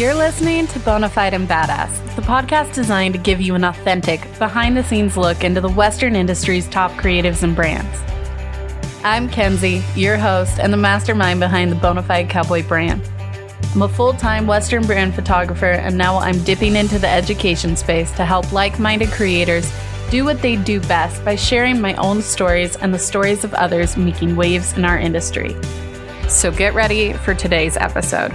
You're listening to Bonafide and Badass, the podcast designed to give you an authentic, behind the scenes look into the Western industry's top creatives and brands. I'm Kenzie, your host and the mastermind behind the Bonafide Cowboy brand. I'm a full time Western brand photographer, and now I'm dipping into the education space to help like minded creators do what they do best by sharing my own stories and the stories of others making waves in our industry. So get ready for today's episode.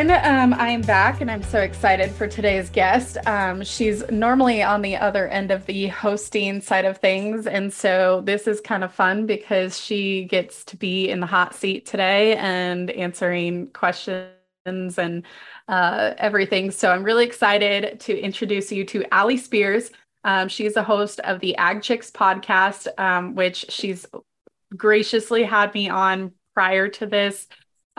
Everyone. Um, I am back and I'm so excited for today's guest. Um, she's normally on the other end of the hosting side of things. And so this is kind of fun because she gets to be in the hot seat today and answering questions and uh, everything. So I'm really excited to introduce you to Ally Spears. Um, she's a host of the Ag Chicks podcast, um, which she's graciously had me on prior to this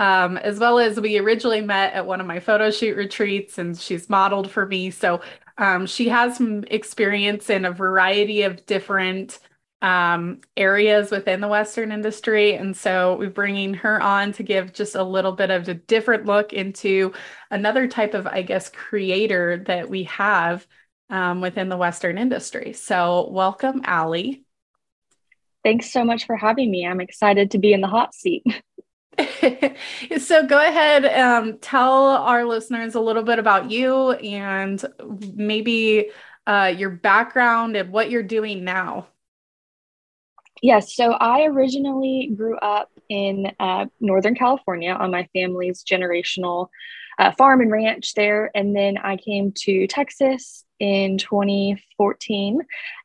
um, as well as we originally met at one of my photo shoot retreats and she's modeled for me. So um, she has experience in a variety of different um, areas within the Western industry. And so we're bringing her on to give just a little bit of a different look into another type of, I guess, creator that we have um, within the Western industry. So welcome, Ally. Thanks so much for having me. I'm excited to be in the hot seat. so go ahead um, tell our listeners a little bit about you and maybe uh, your background and what you're doing now. Yes so i originally grew up in uh, northern california on my family's generational uh, farm and ranch there and then i came to texas in 2014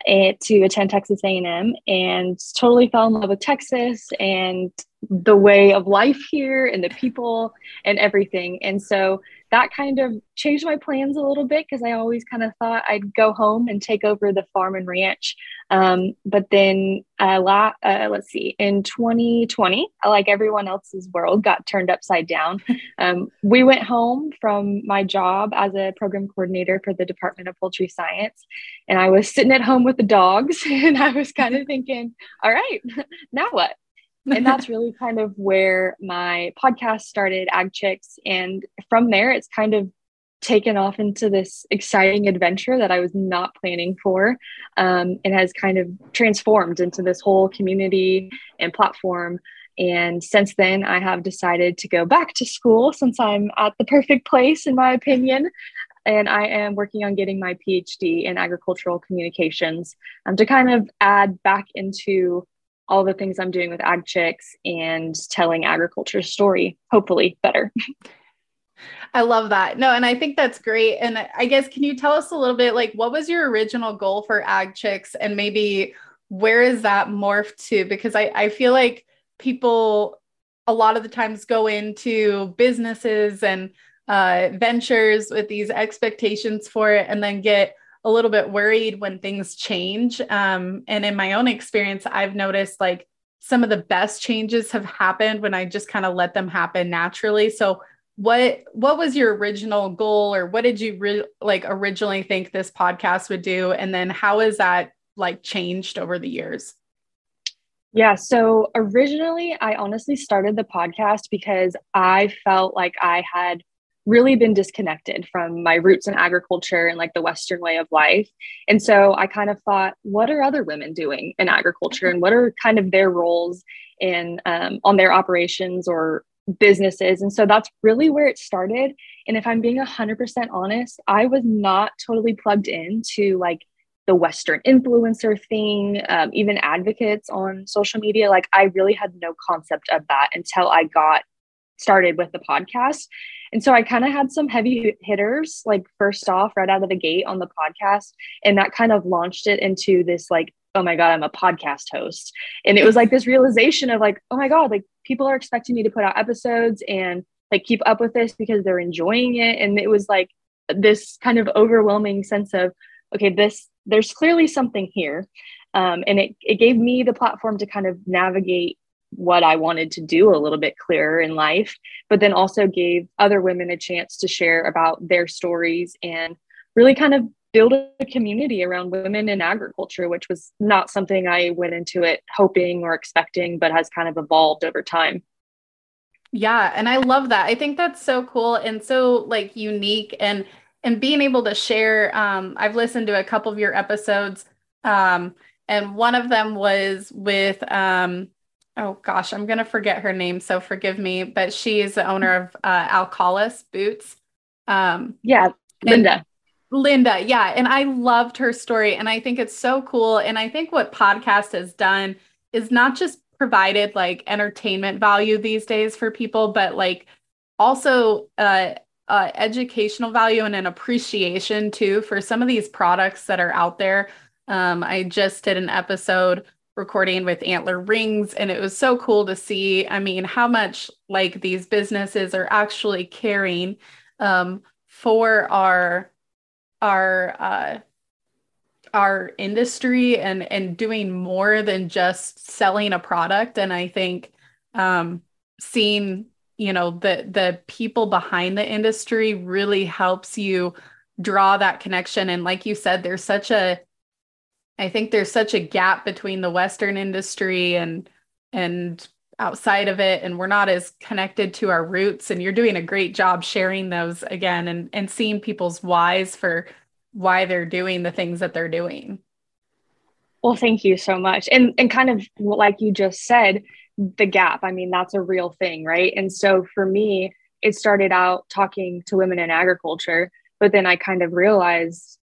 eh, to attend texas a&m and totally fell in love with texas and the way of life here and the people and everything. And so that kind of changed my plans a little bit because I always kind of thought I'd go home and take over the farm and ranch. Um, but then, uh, la- uh, let's see, in 2020, like everyone else's world, got turned upside down. Um, we went home from my job as a program coordinator for the Department of Poultry Science. And I was sitting at home with the dogs and I was kind of thinking, all right, now what? And that's really kind of where my podcast started, Ag Chicks. And from there, it's kind of taken off into this exciting adventure that I was not planning for um, and has kind of transformed into this whole community and platform. And since then, I have decided to go back to school since I'm at the perfect place, in my opinion. And I am working on getting my PhD in agricultural communications um, to kind of add back into all the things I'm doing with Ag Chicks and telling agriculture story, hopefully better. I love that. No, and I think that's great. And I guess, can you tell us a little bit like what was your original goal for Ag Chicks and maybe where is that morphed to? Because I, I feel like people a lot of the times go into businesses and uh, ventures with these expectations for it and then get a little bit worried when things change. Um, and in my own experience, I've noticed like some of the best changes have happened when I just kind of let them happen naturally. So what what was your original goal or what did you re- like originally think this podcast would do and then how has that like changed over the years yeah so originally i honestly started the podcast because i felt like i had really been disconnected from my roots in agriculture and like the Western way of life. And so I kind of thought, what are other women doing in agriculture and what are kind of their roles in um, on their operations or businesses? And so that's really where it started. And if I'm being 100% honest, I was not totally plugged into like the Western influencer thing, um, even advocates on social media. Like I really had no concept of that until I got started with the podcast. And so I kind of had some heavy hitters, like first off, right out of the gate on the podcast. And that kind of launched it into this, like, oh my God, I'm a podcast host. And it was like this realization of, like, oh my God, like people are expecting me to put out episodes and like keep up with this because they're enjoying it. And it was like this kind of overwhelming sense of, okay, this, there's clearly something here. Um, and it, it gave me the platform to kind of navigate what I wanted to do a little bit clearer in life, but then also gave other women a chance to share about their stories and really kind of build a community around women in agriculture, which was not something I went into it hoping or expecting, but has kind of evolved over time. Yeah, and I love that. I think that's so cool and so like unique and and being able to share um I've listened to a couple of your episodes um and one of them was with um oh gosh, I'm going to forget her name, so forgive me, but she is the owner of uh Alcalis Boots. Um yeah, Linda. Linda, yeah, and I loved her story and I think it's so cool and I think what podcast has done is not just provided like entertainment value these days for people, but like also uh, uh, educational value and an appreciation too for some of these products that are out there. Um, I just did an episode recording with Antler Rings, and it was so cool to see. I mean, how much like these businesses are actually caring um, for our our uh, our industry and and doing more than just selling a product and i think um, seeing you know the the people behind the industry really helps you draw that connection and like you said there's such a i think there's such a gap between the western industry and and outside of it and we're not as connected to our roots and you're doing a great job sharing those again and and seeing people's whys for why they're doing the things that they're doing. Well, thank you so much. And and kind of like you just said, the gap. I mean, that's a real thing, right? And so for me, it started out talking to women in agriculture, but then I kind of realized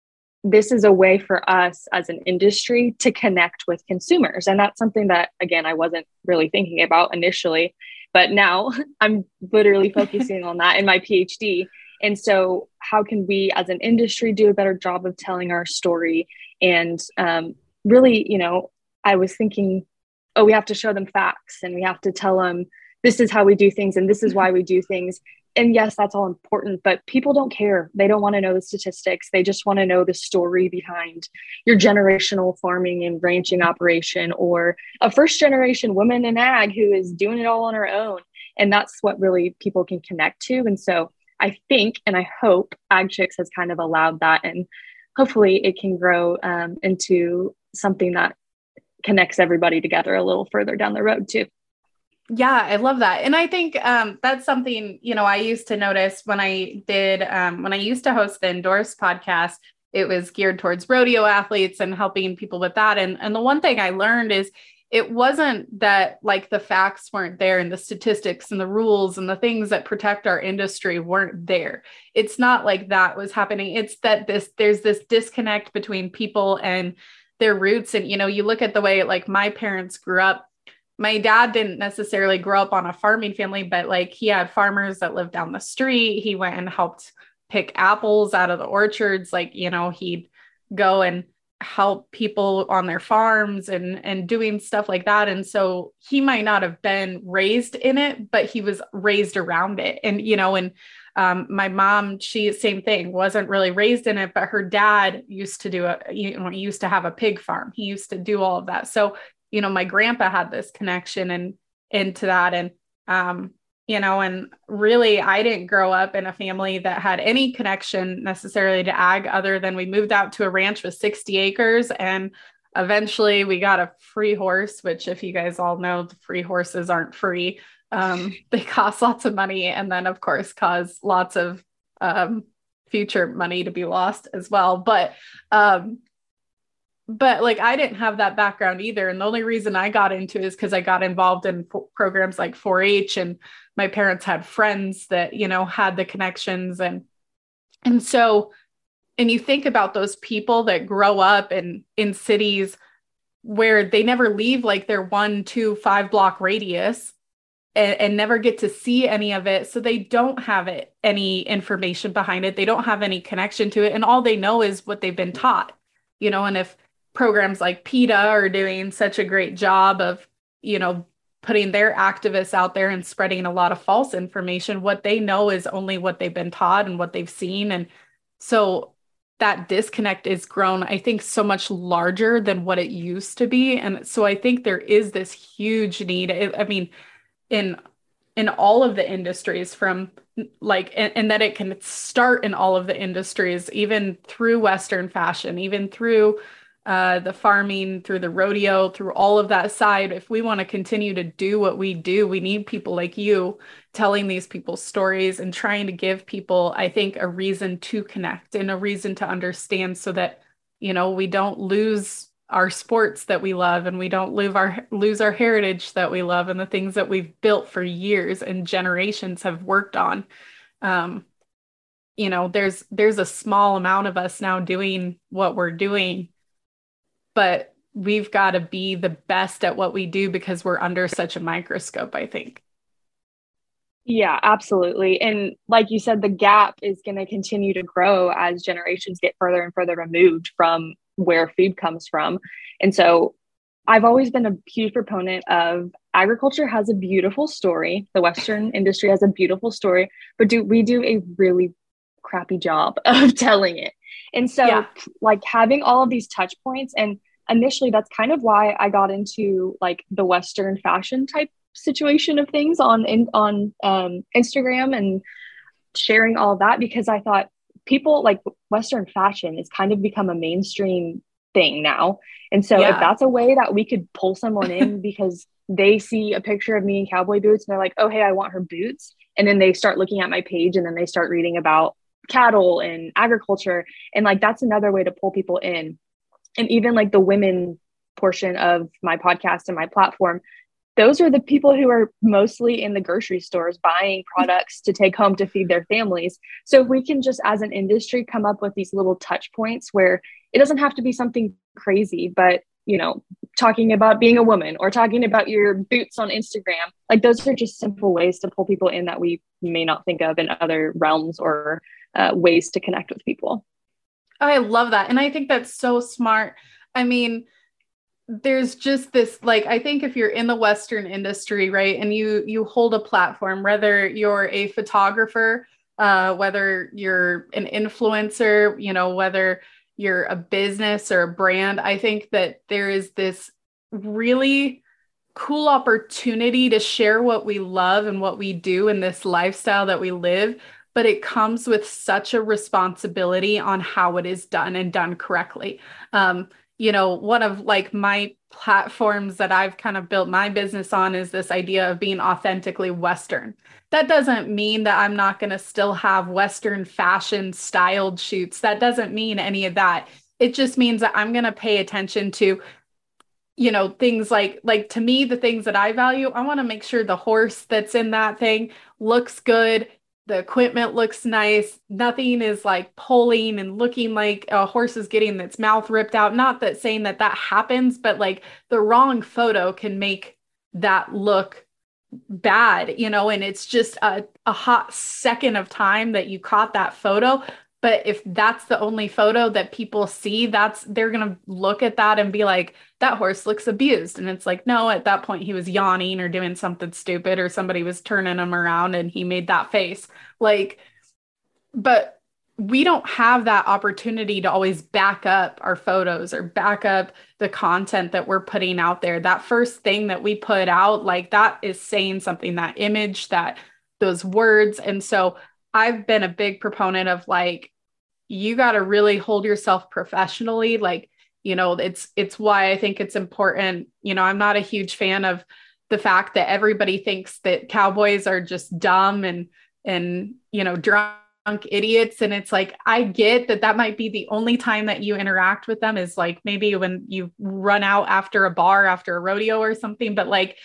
this is a way for us as an industry to connect with consumers. And that's something that, again, I wasn't really thinking about initially. But now I'm literally focusing on that in my PhD. And so, how can we as an industry do a better job of telling our story? And um, really, you know, I was thinking, oh, we have to show them facts and we have to tell them this is how we do things and this is why we do things. And yes, that's all important, but people don't care. They don't want to know the statistics. They just want to know the story behind your generational farming and ranching operation or a first generation woman in ag who is doing it all on her own. And that's what really people can connect to. And so I think and I hope Ag Chicks has kind of allowed that, and hopefully it can grow um, into something that connects everybody together a little further down the road too. Yeah, I love that. And I think um, that's something, you know, I used to notice when I did, um, when I used to host the Endorse podcast, it was geared towards rodeo athletes and helping people with that. And, and the one thing I learned is it wasn't that like the facts weren't there and the statistics and the rules and the things that protect our industry weren't there it's not like that was happening it's that this there's this disconnect between people and their roots and you know you look at the way like my parents grew up my dad didn't necessarily grow up on a farming family but like he had farmers that lived down the street. He went and helped pick apples out of the orchards. Like you know he'd go and help people on their farms and and doing stuff like that. And so he might not have been raised in it but he was raised around it. And you know and um, my mom she same thing wasn't really raised in it but her dad used to do a you know he used to have a pig farm. He used to do all of that. So you know my grandpa had this connection and into that and um you know, and really, I didn't grow up in a family that had any connection necessarily to ag other than we moved out to a ranch with 60 acres. And eventually we got a free horse, which, if you guys all know, the free horses aren't free. Um, they cost lots of money. And then, of course, cause lots of um, future money to be lost as well. But, um, but like I didn't have that background either. And the only reason I got into is because I got involved in programs like 4 H and my parents had friends that you know had the connections and and so and you think about those people that grow up in in cities where they never leave like their one two five block radius and, and never get to see any of it so they don't have it any information behind it they don't have any connection to it and all they know is what they've been taught you know and if programs like PETA are doing such a great job of you know putting their activists out there and spreading a lot of false information. What they know is only what they've been taught and what they've seen. And so that disconnect is grown, I think, so much larger than what it used to be. And so I think there is this huge need. I mean, in in all of the industries from like and, and that it can start in all of the industries even through western fashion even through uh, the farming, through the rodeo, through all of that side. If we want to continue to do what we do, we need people like you telling these people's stories and trying to give people, I think, a reason to connect and a reason to understand so that, you know, we don't lose our sports that we love and we don't lose our lose our heritage that we love and the things that we've built for years and generations have worked on um, you know there's there's a small amount of us now doing what we're doing but we've got to be the best at what we do because we're under such a microscope i think. Yeah absolutely. And like you said the gap is going to continue to grow as generations get further and further removed from where food comes from. And so i've always been a huge proponent of agriculture has a beautiful story. The western industry has a beautiful story but do we do a really crappy job of telling it. And so yeah. like having all of these touch points and initially that's kind of why I got into like the western fashion type situation of things on in, on um, Instagram and sharing all that because I thought people like western fashion is kind of become a mainstream thing now. And so yeah. if that's a way that we could pull someone in because they see a picture of me in cowboy boots and they're like, "Oh, hey, I want her boots." And then they start looking at my page and then they start reading about cattle and agriculture. And like that's another way to pull people in. And even like the women portion of my podcast and my platform those are the people who are mostly in the grocery stores buying products to take home to feed their families. So if we can just as an industry come up with these little touch points where it doesn't have to be something crazy but you know talking about being a woman or talking about your boots on instagram like those are just simple ways to pull people in that we may not think of in other realms or uh, ways to connect with people. I love that. And I think that's so smart. I mean, there's just this like i think if you're in the western industry right and you you hold a platform whether you're a photographer uh, whether you're an influencer you know whether you're a business or a brand i think that there is this really cool opportunity to share what we love and what we do in this lifestyle that we live but it comes with such a responsibility on how it is done and done correctly. Um, you know, one of like my platforms that I've kind of built my business on is this idea of being authentically Western. That doesn't mean that I'm not going to still have Western fashion styled shoots. That doesn't mean any of that. It just means that I'm going to pay attention to you know things like like to me the things that i value i want to make sure the horse that's in that thing looks good the equipment looks nice. Nothing is like pulling and looking like a horse is getting its mouth ripped out. Not that saying that that happens, but like the wrong photo can make that look bad, you know, and it's just a, a hot second of time that you caught that photo. But if that's the only photo that people see, that's they're going to look at that and be like, that horse looks abused. And it's like, no, at that point he was yawning or doing something stupid or somebody was turning him around and he made that face. Like, but we don't have that opportunity to always back up our photos or back up the content that we're putting out there. That first thing that we put out, like that is saying something, that image, that those words. And so I've been a big proponent of like, you got to really hold yourself professionally like you know it's it's why i think it's important you know i'm not a huge fan of the fact that everybody thinks that cowboys are just dumb and and you know drunk idiots. And it's like i get that that might be the only time that you interact with them is like maybe when you run out after a bar after a rodeo or something. But like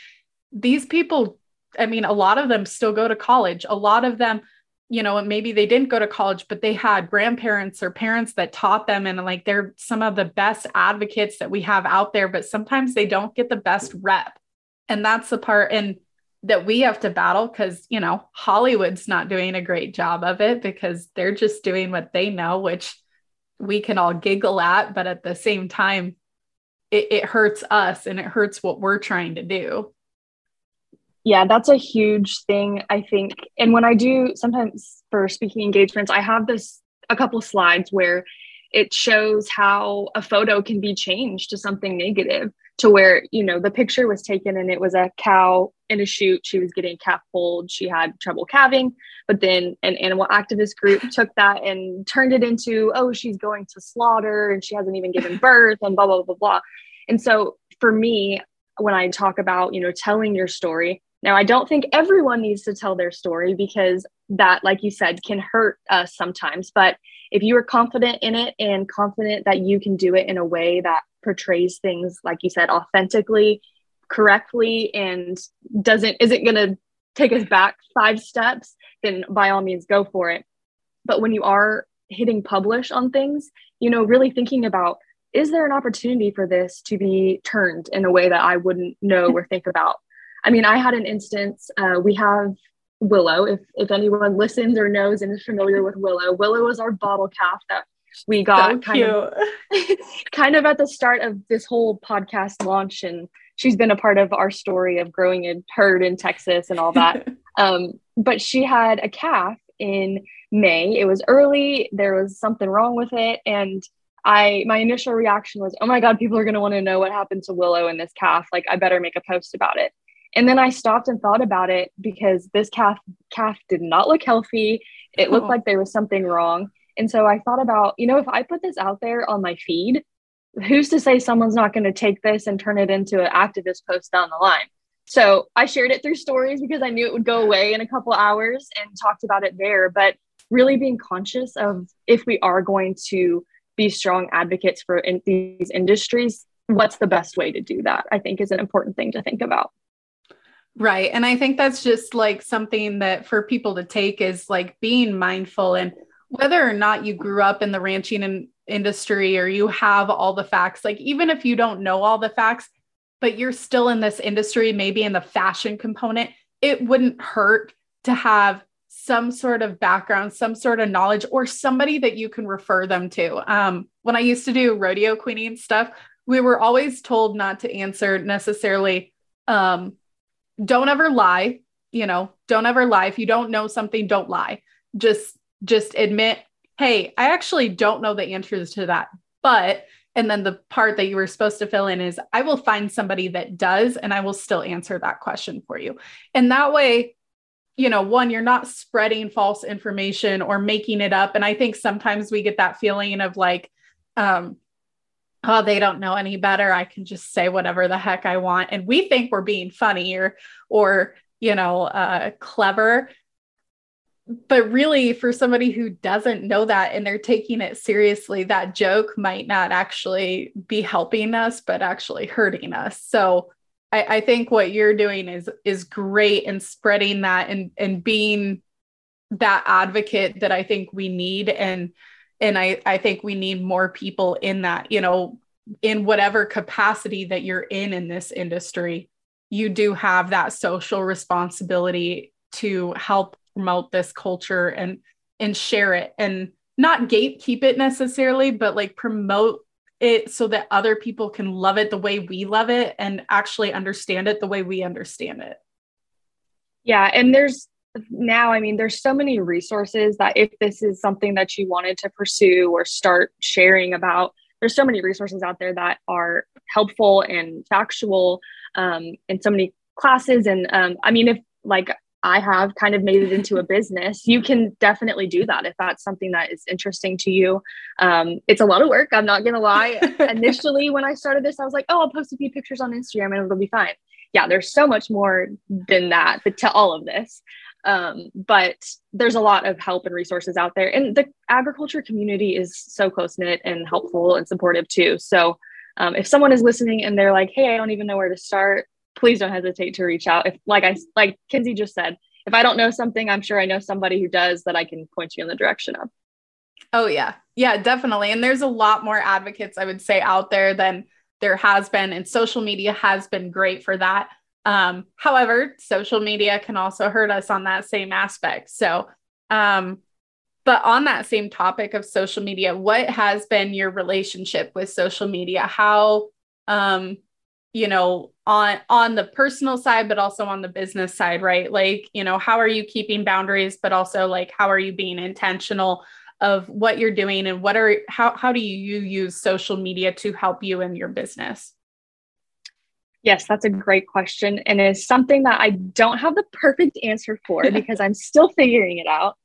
these people i mean a lot of them still go to college. A lot of them you know, maybe they didn't go to college, but they had grandparents or parents that taught them. And like they're some of the best advocates that we have out there, but sometimes they don't get the best rep. And that's the part and that we have to battle because, you know, Hollywood's not doing a great job of it because they're just doing what they know, which we can all giggle at. But at the same time, it, it hurts us and it hurts what we're trying to do yeah that's a huge thing i think. And when i do sometimes for speaking engagements i have this a couple slides where it shows how a photo can be changed to something negative to where you know the picture was taken and it was a cow in a chute. She was getting calf pulled. She had trouble calving. But then an animal activist group took that and turned it into oh she's going to slaughter and she hasn't even given birth and blah blah blah blah. And so for me when i talk about you know telling your story now i don't think everyone needs to tell their story because that like you said can hurt us sometimes. But if you are confident in it and confident that you can do it in a way that portrays things like you said authentically correctly and doesn't isn't going to take us back five steps then by all means go for it. But when you are hitting publish on things you know really thinking about is there an opportunity for this to be turned in a way that i wouldn't know or think about i mean i had an instance uh, we have willow if if anyone listens or knows and is familiar with willow willow was our bottle calf that we got so kind of kind of at the start of this whole podcast launch and she's been a part of our story of growing a herd in Texas and all that. um, but she had a calf in May. It was early. There was something wrong with it, and I my initial reaction was, "Oh my god, people are going to want to know what happened to Willow and this calf. Like, I better make a post about it." And then I stopped and thought about it because this calf calf did not look healthy. It looked oh. like there was something wrong. And so I thought about, you know, if I put this out there on my feed, who's to say someone's not going to take this and turn it into an activist post down the line? So I shared it through stories because I knew it would go away in a couple hours and talked about it there. But really being conscious of if we are going to be strong advocates for in these industries, what's the best way to do that? I think is an important thing to think about. Right. And I think that's just like something that for people to take is like being mindful and whether or not you grew up in the ranching and industry or you have all the facts, like even if you don't know all the facts, but you're still in this industry, maybe in the fashion component, it wouldn't hurt to have some sort of background, some sort of knowledge, or somebody that you can refer them to. Um, when I used to do rodeo queening stuff, we were always told not to answer necessarily, um, don't ever lie, you know, don't ever lie. If you don't know something, don't lie. Just just admit, hey, I actually don't know the answers to that. But, and then the part that you were supposed to fill in is, I will find somebody that does, and I will still answer that question for you. And that way, you know, one, you're not spreading false information or making it up. And I think sometimes we get that feeling of like, um, oh, they don't know any better. I can just say whatever the heck I want. And we think we're being funny or, or, you know, uh, clever but really for somebody who doesn't know that and they're taking it seriously that joke might not actually be helping us but actually hurting us so I, I, think what you're doing is is great in spreading that and and being that advocate that i think we need and and i i think we need more people in that you know in whatever capacity that you're in in this industry you do have that social responsibility to help promote this culture and and share it and not gatekeep it necessarily but like promote it so that other people can love it the way we love it and actually understand it the way we understand it. Yeah and there's now i mean there's so many resources that if this is something that you wanted to pursue or start sharing about there's so many resources out there that are helpful and factual um, and so many classes and um, i mean if like I have kind of made it into a business, you can definitely do that if that's something that is interesting to you. Um, it's a lot of work. I'm not going to lie. Initially, when I started this, I was like, oh, I'll post a few pictures on Instagram and it'll be fine. Yeah, there's so much more than that to all of this. Um, but there's a lot of help and resources out there. And the agriculture community is so close knit and helpful and supportive too. So um, if someone is listening and they're like, hey, I don't even know where to start, please don't hesitate to reach out. If like I like Kenzie just said, if I don't know something, I'm sure I know somebody who does that I can point you in the direction of. Oh yeah. Yeah, definitely. And there's a lot more advocates I would say out there than there has been and social media has been great for that. Um, however, social media can also hurt us on that same aspect. So, um, but on that same topic of social media, what has been your relationship with social media? How um, you know on on the personal side but also on the business side right like you know how are you keeping boundaries but also like how are you being intentional of what you're doing and what are how how do you use social media to help you in your business Yes, that's a great question. And it's something that I don't have the perfect answer for because I'm still figuring it out.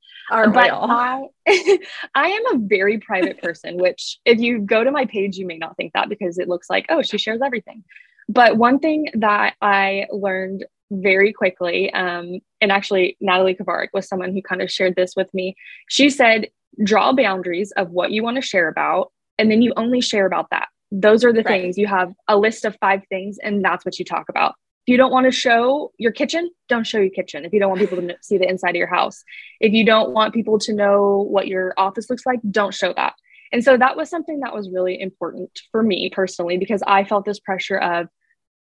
But I, I am a very private person, which if you go to my page, you may not think that because it looks like, oh, she shares everything. But one thing that I learned very quickly, um, and actually Natalie Kovarik was someone who kind of shared this with me. She said, draw boundaries of what you want to share about, and then you only share about that those are the right. things. You have a list of five things and that's what you talk about. If you don't want to show your kitchen don't show your kitchen. If you don't want people to see the inside of your house. If you don't want people to know what your office looks like don't show that. And so that was something that was really important for me personally because i felt this pressure of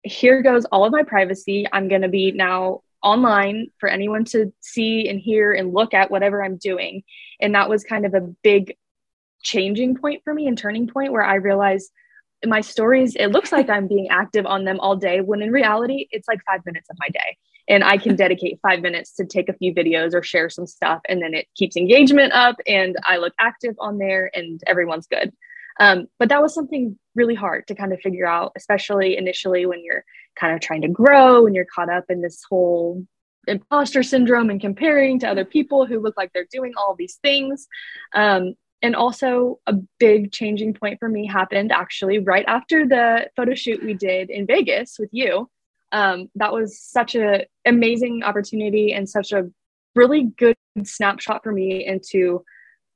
here goes all of my privacy. I'm going to be now online for anyone to see and hear and look at whatever i'm doing. And that was kind of a big changing point for me and turning point where i realized my stories, it looks like I'm being active on them all day, when in reality, it's like five minutes of my day. And I can dedicate five minutes to take a few videos or share some stuff. And then it keeps engagement up and I look active on there and everyone's good. Um, but that was something really hard to kind of figure out, especially initially when you're kind of trying to grow and you're caught up in this whole imposter syndrome and comparing to other people who look like they're doing all these things. Um, and also a big changing point for me happened actually right after the photo shoot we did in Vegas with you. Um, that was such an amazing opportunity and such a really good snapshot for me into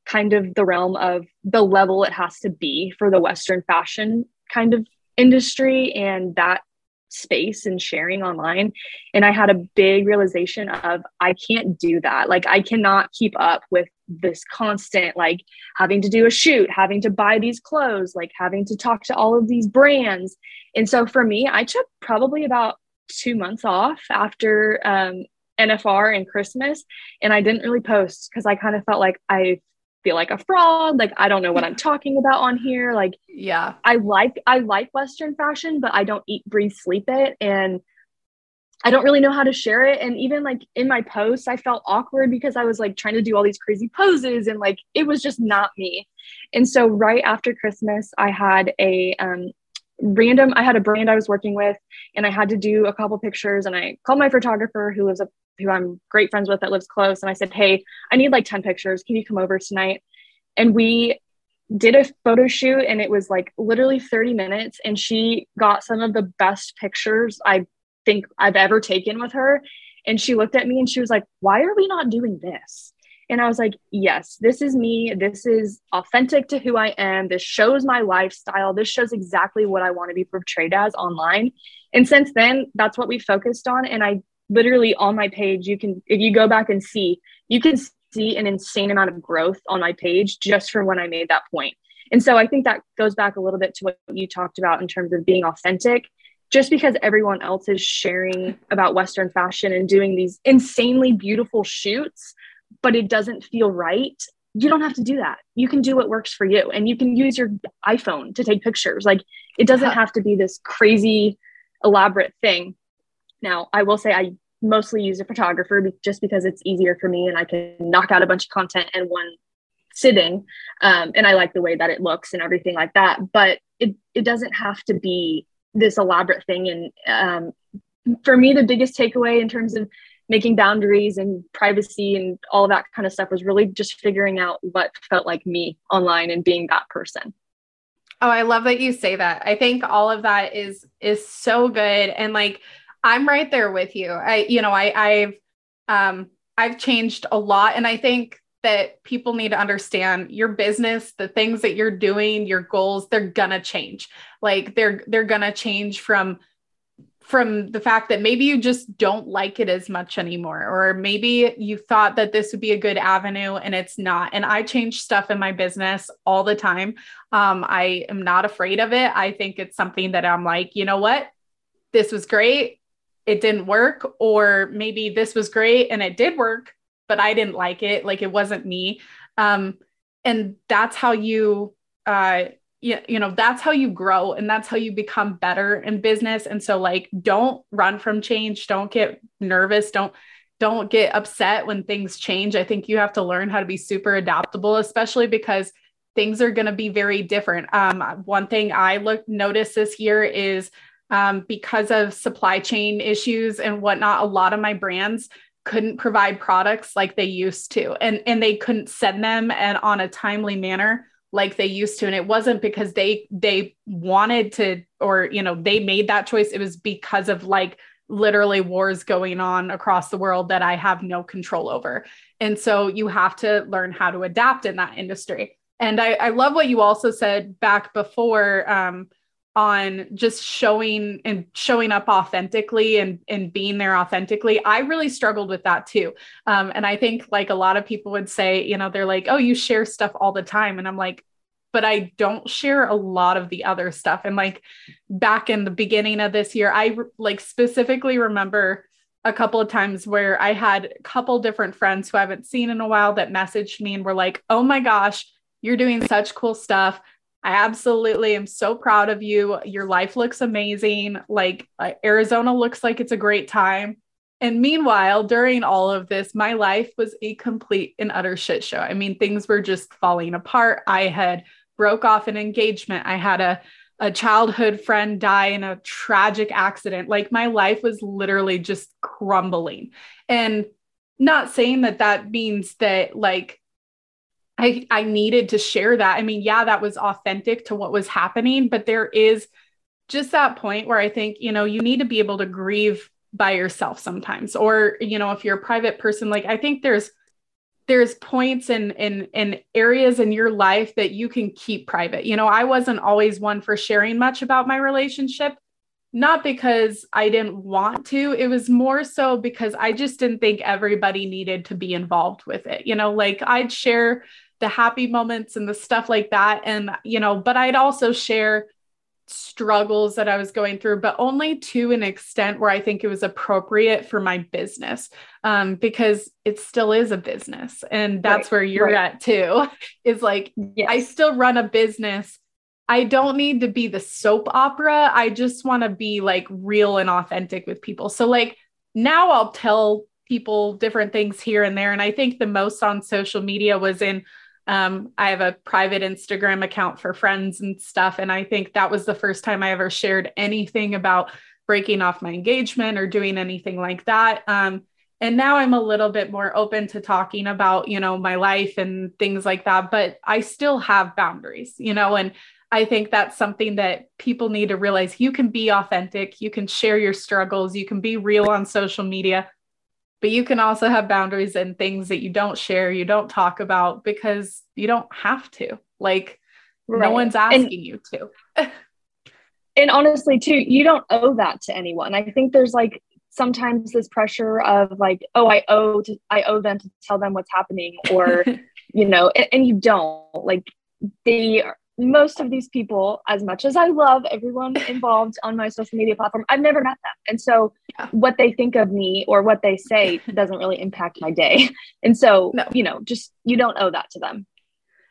kind of the realm of the level it has to be for the Western fashion kind of industry and that space and sharing online and i had a big realization of i can't do that like i cannot keep up with this constant like having to do a shoot having to buy these clothes like having to talk to all of these brands. And so for me i took probably about two months off after um, nfr and christmas and i didn't really post because i kind of felt like i feel like a fraud like i don't know what i'm talking about on here like yeah. I like i like western fashion but i don't eat breathe sleep it. And i don't really know how to share it and even like in my posts i felt awkward because i was like trying to do all these crazy poses and like it was just not me and so right after christmas i had a um random i had a brand i was working with and i had to do a couple pictures and i called my photographer who lives up, who I'm great friends with that lives close. And I said, Hey, I need like 10 pictures. Can you come over tonight? And we did a photo shoot and it was like literally 30 minutes. And she got some of the best pictures I think I've ever taken with her. And she looked at me and she was like, Why are we not doing this? And I was like, Yes, this is me. This is authentic to who I am. This shows my lifestyle. This shows exactly what I want to be portrayed as online. And since then, that's what we focused on. And I literally on my page you can if you go back and see you can see an insane amount of growth on my page just from when i made that point. and so i think that goes back a little bit to what you talked about in terms of being authentic just because everyone else is sharing about western fashion and doing these insanely beautiful shoots but it doesn't feel right you don't have to do that you can do what works for you and you can use your iphone to take pictures like it doesn't have to be this crazy elaborate thing now, I will say I mostly use a photographer just because it's easier for me and I can knock out a bunch of content in one sitting. Um, and I like the way that it looks and everything like that. But it, it doesn't have to be this elaborate thing. And um, for me, the biggest takeaway in terms of making boundaries and privacy and all that kind of stuff was really just figuring out what felt like me online and being that person. Oh, I love that you say that. I think all of that is is so good and like I'm right there with you. I, you know, I, I've, um, I've changed a lot, and I think that people need to understand your business, the things that you're doing, your goals, they're gonna change. Like they're they're gonna change from from the fact that maybe you just don't like it as much anymore or maybe you thought that this would be a good avenue and it's not. And i change stuff in my business all the time. Um, i am not afraid of it. I think it's something that i'm like you know what? This was great. It didn't work or maybe this was great and it did work but i didn't like it. Like it wasn't me. Um, and that's how you uh, you, you know that's how you grow and that's how you become better in business. And so like don't run from change. Don't get nervous. Don't don't get upset when things change. I think you have to learn how to be super adaptable especially because things are going to be very different. Um, one thing i look notice this year is um, because of supply chain issues and whatnot, a lot of my brands couldn't provide products like they used to and and they couldn't send them and on a timely manner like they used to and it wasn't because they they wanted to or you know they made that choice it was because of like literally wars going on across the world that I have no control over. And so you have to learn how to adapt in that industry. And I, I love what you also said back before um, on just showing and showing up authentically and, and being there authentically. I really struggled with that too. Um, and I think like a lot of people would say, you know, they're like, oh, you share stuff all the time. And I'm like, but I don't share a lot of the other stuff. And like back in the beginning of this year, I like specifically remember a couple of times where I had a couple different friends who I haven't seen in a while that messaged me and were like, "Oh my gosh, you're doing such cool stuff. I absolutely am so proud of you. Your life looks amazing. Like uh, Arizona looks like it's a great time." And meanwhile, during all of this, my life was a complete and utter shit show. I mean, things were just falling apart. I had broke off an engagement. I had a a childhood friend die in a tragic accident. Like my life was literally just crumbling. And not saying that that means that like I I needed to share that. I mean, yeah, that was authentic to what was happening, but there is just that point where I think, you know, you need to be able to grieve by yourself sometimes or you know if you're a private person like i think there's there's points and in, in areas in your life that you can keep private. You know, I wasn't always one for sharing much about my relationship, not because I didn't want to. It was more so because I just didn't think everybody needed to be involved with it. You know, like I'd share the happy moments and the stuff like that. And, you know, but I'd also share struggles that I was going through, but only to an extent where I think it was appropriate for my business, um, because it still is a business. And that's right, where you're right. at too, is like, yes. I still run a business. I don't need to be the soap opera. I just want to be like real and authentic with people. So, like, now I'll tell people different things here and there. And I think the most on social media was in um, I have a private Instagram account for friends and stuff. And I think that was the first time I ever shared anything about breaking off my engagement or doing anything like that. Um, and now I'm a little bit more open to talking about, you know, my life and things like that, but I still have boundaries, you know, and I think that's something that people need to realize you can be authentic, you can share your struggles, you can be real on social media, but you can also have boundaries and things that you don't share, you don't talk about because you don't have to. Like right. no one's asking and, you to. and honestly, too, you don't owe that to anyone. I think there's like sometimes this pressure of like, oh, I owe to I owe them to tell them what's happening, or you know, and, and you don't. Like they most of these people, as much as I love everyone involved on my social media platform, I've never met them. And so yeah. what they think of me or what they say doesn't really impact my day. And so, no. you know, just you don't owe that to them.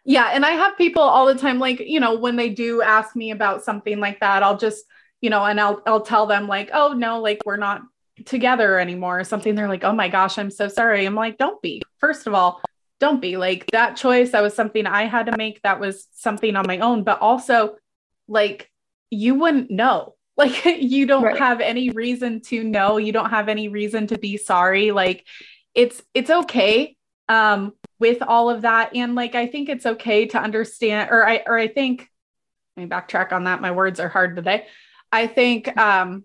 Yeah. And I have people all the time, like, you know, when they do ask me about something like that, I'll just, you know, and I'll I'll tell them like, oh no, like we're not together anymore or something. They're like, oh my gosh, I'm so sorry. I'm like, don't be. First of all, don't be like that choice that was something i had to make that was something on my own but also like you wouldn't know like you don't right. have any reason to know you don't have any reason to be sorry like it's it's okay um with all of that and like i think it's okay to understand or i or i think let me backtrack on that my words are hard today i think um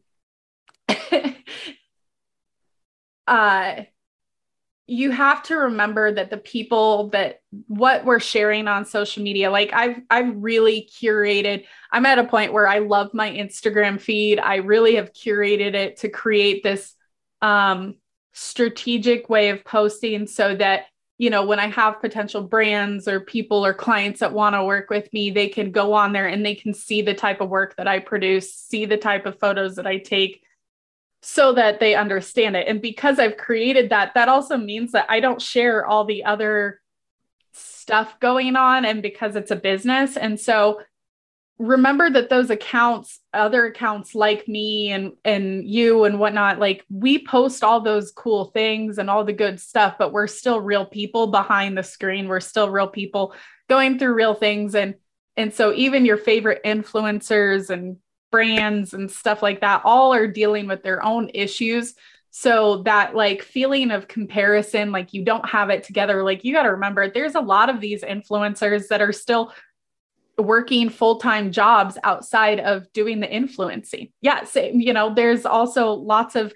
uh you have to remember that the people that what we're sharing on social media like i've i've really curated i'm at a point where i love my instagram feed. I really have curated it to create this um, strategic way of posting so that you know when i have potential brands or people or clients that want to work with me they can go on there and they can see the type of work that i produce see the type of photos that i take so that they understand it. And because I've created that, that also means that I don't share all the other stuff going on and because it's a business. And so remember that those accounts, other accounts like me and and you and whatnot, like we post all those cool things and all the good stuff, but we're still real people behind the screen. We're still real people going through real things. And and so even your favorite influencers and brands and stuff like that all are dealing with their own issues. So that like feeling of comparison like you don't have it together like you got to remember there's a lot of these influencers that are still working full-time jobs outside of doing the influencing. Yeah same you know there's also lots of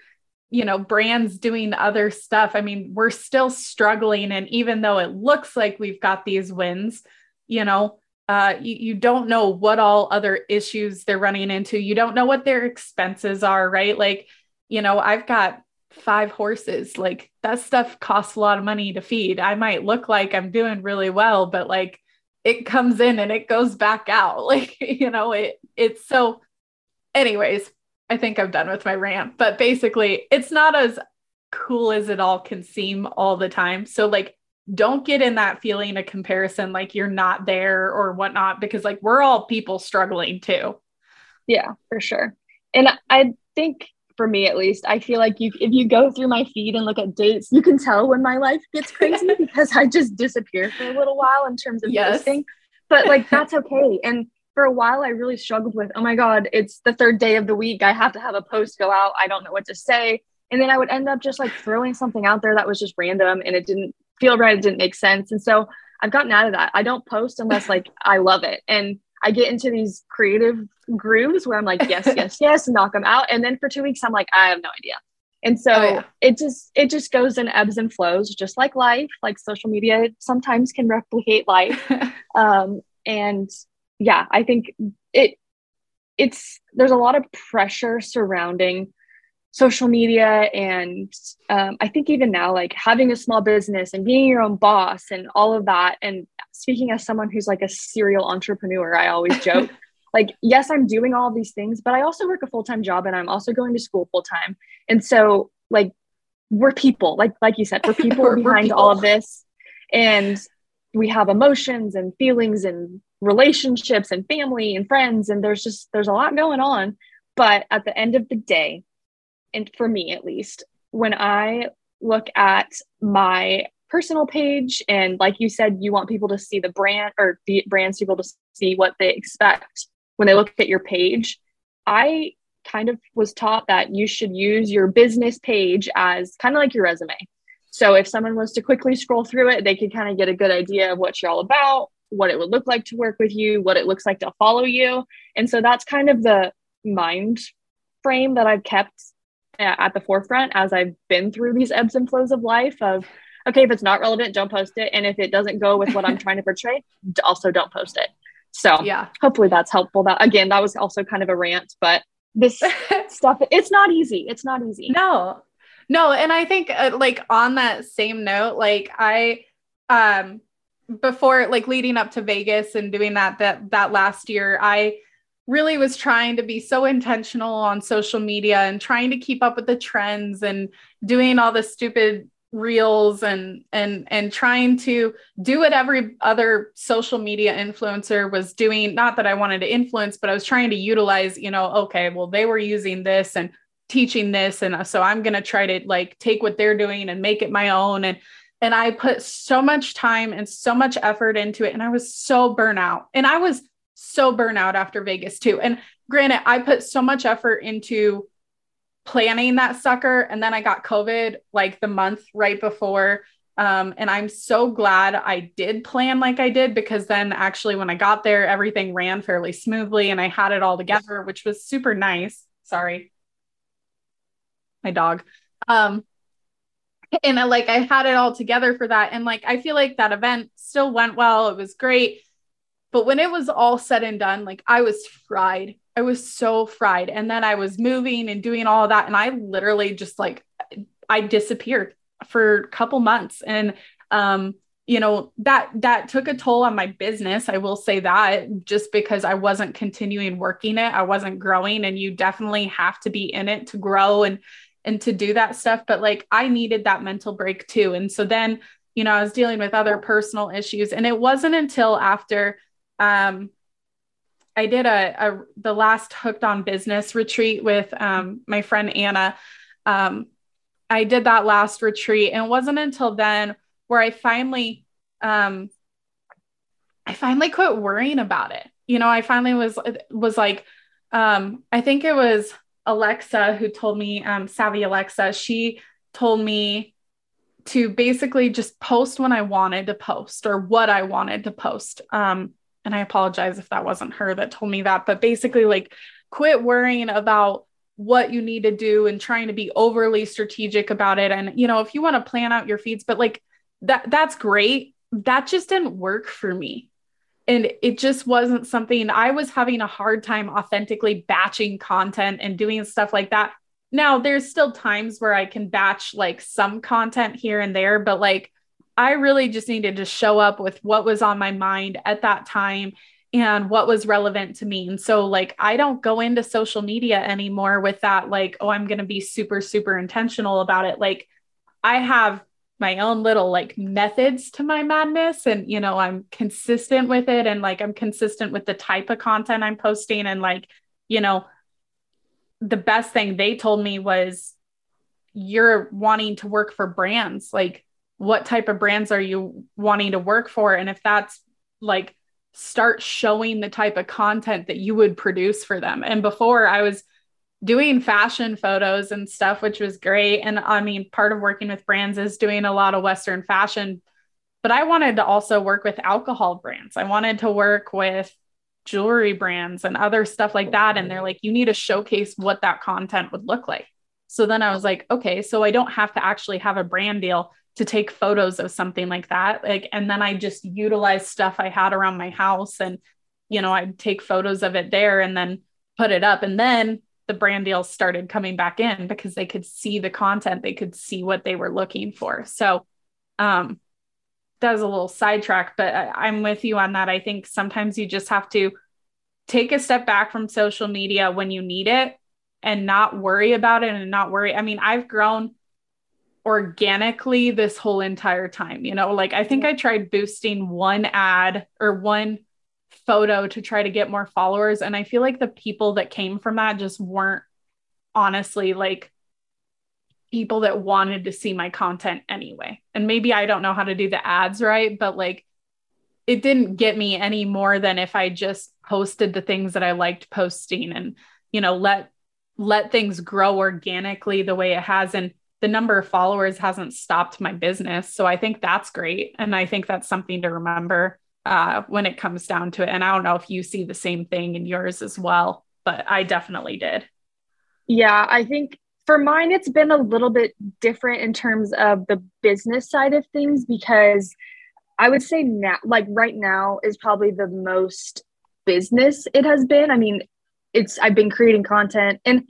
you know brands doing other stuff. I mean we're still struggling and even though it looks like we've got these wins you know uh, you, you don't know what all other issues they're running into. You don't know what their expenses are right? Like you know i've got five horses. Like that stuff costs a lot of money to feed. I might look like i'm doing really well but like it comes in and it goes back out. Like you know it it's so anyways I think I'm done with my rant, but basically, it's not as cool as it all can seem all the time. So, like, don't get in that feeling of comparison like you're not there or whatnot, because like we're all people struggling too. Yeah, for sure. And I think for me at least, I feel like you if you go through my feed and look at dates, you can tell when my life gets crazy because I just disappear for a little while in terms of yes. posting. But like that's okay. And for a while I really struggled with, oh my God, it's the third day of the week. I have to have a post go out. I don't know what to say. And then I would end up just like throwing something out there that was just random and it didn't feel right. It didn't make sense. And so I've gotten out of that. I don't post unless like I love it. And I get into these creative grooves where I'm like, yes, yes, yes, knock them out. And then for two weeks, I'm like, I have no idea. And so oh, yeah. it just it just goes in ebbs and flows, just like life. Like social media sometimes can replicate life. um, and yeah, I think it it's there's a lot of pressure surrounding social media and um, i think even now like having a small business and being your own boss and all of that and speaking as someone who's like a serial entrepreneur i always joke. Like yes i'm doing all these things but i also work a full-time job and i'm also going to school full-time. And so like we're people. Like like you said we're people we're, behind we're people. all of this. And we have emotions and feelings and relationships and family and friends and there's just there's a lot going on. But at the end of the day and for me at least when i look at my personal page and like you said you want people to see the brand or the brands people to see what they expect when they look at your page i kind of was taught that you should use your business page as kind of like your resume so if someone was to quickly scroll through it they could kind of get a good idea of what you're all about what it would look like to work with you, what it looks like to follow you. And so that's kind of the mind frame that I've kept at the forefront as I've been through these ebbs and flows of life of okay, if it's not relevant, don't post it. And if it doesn't go with what I'm trying to portray, also don't post it. So yeah, hopefully that's helpful. That again, that was also kind of a rant, but this stuff, it's not easy. It's not easy. No, no. And I think uh, like on that same note, like I, um, before like leading up to Vegas and doing that that that last year, I really was trying to be so intentional on social media and trying to keep up with the trends and doing all the stupid reels and and and trying to do what every other social media influencer was doing not that I wanted to influence but I was trying to utilize you know okay well they were using this and teaching this and so I'm going to try to like take what they're doing and make it my own and and I put so much time and so much effort into it. And I was so burnout. And I was so burnout after Vegas too. And granted, I put so much effort into planning that sucker. And then I got COVID like the month right before. Um, and I'm so glad I did plan like I did because then actually when I got there, everything ran fairly smoothly and I had it all together, which was super nice. Sorry. My dog. Um, and I, like I had it all together for that. And like I feel like that event still went well. It was great. But when it was all said and done, like I was fried. I was so fried. And then I was moving and doing all that. And I literally just like I disappeared for a couple months. And um, you know, that that took a toll on my business. I will say that just because I wasn't continuing working it, I wasn't growing. And you definitely have to be in it to grow and and to do that stuff. But like I needed that mental break too. And so then, you know, I was dealing with other personal issues. And it wasn't until after um, I did a, a, the last hooked on business retreat with um, my friend Anna. Um, I did that last retreat, and it wasn't until then where I finally, um, I finally quit worrying about it. You know, I finally was was like, um, I think it was Alexa who told me, um, Savvy Alexa, she told me to basically just post when I wanted to post or what I wanted to post. Um, and I apologize if that wasn't her that told me that, but basically, like, quit worrying about what you need to do and trying to be overly strategic about it. And, you know, if you want to plan out your feeds, but like that, that's great. That just didn't work for me. And it just wasn't something I was having a hard time authentically batching content and doing stuff like that. Now, there's still times where I can batch like some content here and there, but like I really just needed to show up with what was on my mind at that time and what was relevant to me. And so, like, I don't go into social media anymore with that, like, oh, I'm going to be super, super intentional about it. Like, I have my own little like methods to my madness and you know i'm consistent with it and like i'm consistent with the type of content i'm posting and like you know the best thing they told me was you're wanting to work for brands like what type of brands are you wanting to work for and if that's like start showing the type of content that you would produce for them. And before I was doing fashion photos and stuff, which was great. And I mean, part of working with brands is doing a lot of Western fashion, but I wanted to also work with alcohol brands. I wanted to work with jewelry brands and other stuff like that. And they're like, you need to showcase what that content would look like. So then I was like, okay, so I don't have to actually have a brand deal to take photos of something like that like and then i just utilize stuff i had around my house and you know i'd take photos of it there and then put it up. And then the brand deals started coming back in because they could see the content they could see what they were looking for. So um that was a little sidetrack but I, i'm with you on that. I think sometimes you just have to take a step back from social media when you need it and not worry about it and not worry. I mean i've grown organically this whole entire time. You know, like I think I tried boosting one ad or one photo to try to get more followers. And I feel like the people that came from that just weren't honestly like people that wanted to see my content anyway. And maybe I don't know how to do the ads right, but like it didn't get me any more than if I just posted the things that I liked posting and, you know, let let things grow organically the way it has. And the number of followers hasn't stopped my business. So I think that's great. And I think that's something to remember uh, when it comes down to it. And I don't know if you see the same thing in yours as well, but I definitely did. Yeah, I think for mine, it's been a little bit different in terms of the business side of things because I would say now, like right now, is probably the most business it has been. I mean, it's I've been creating content and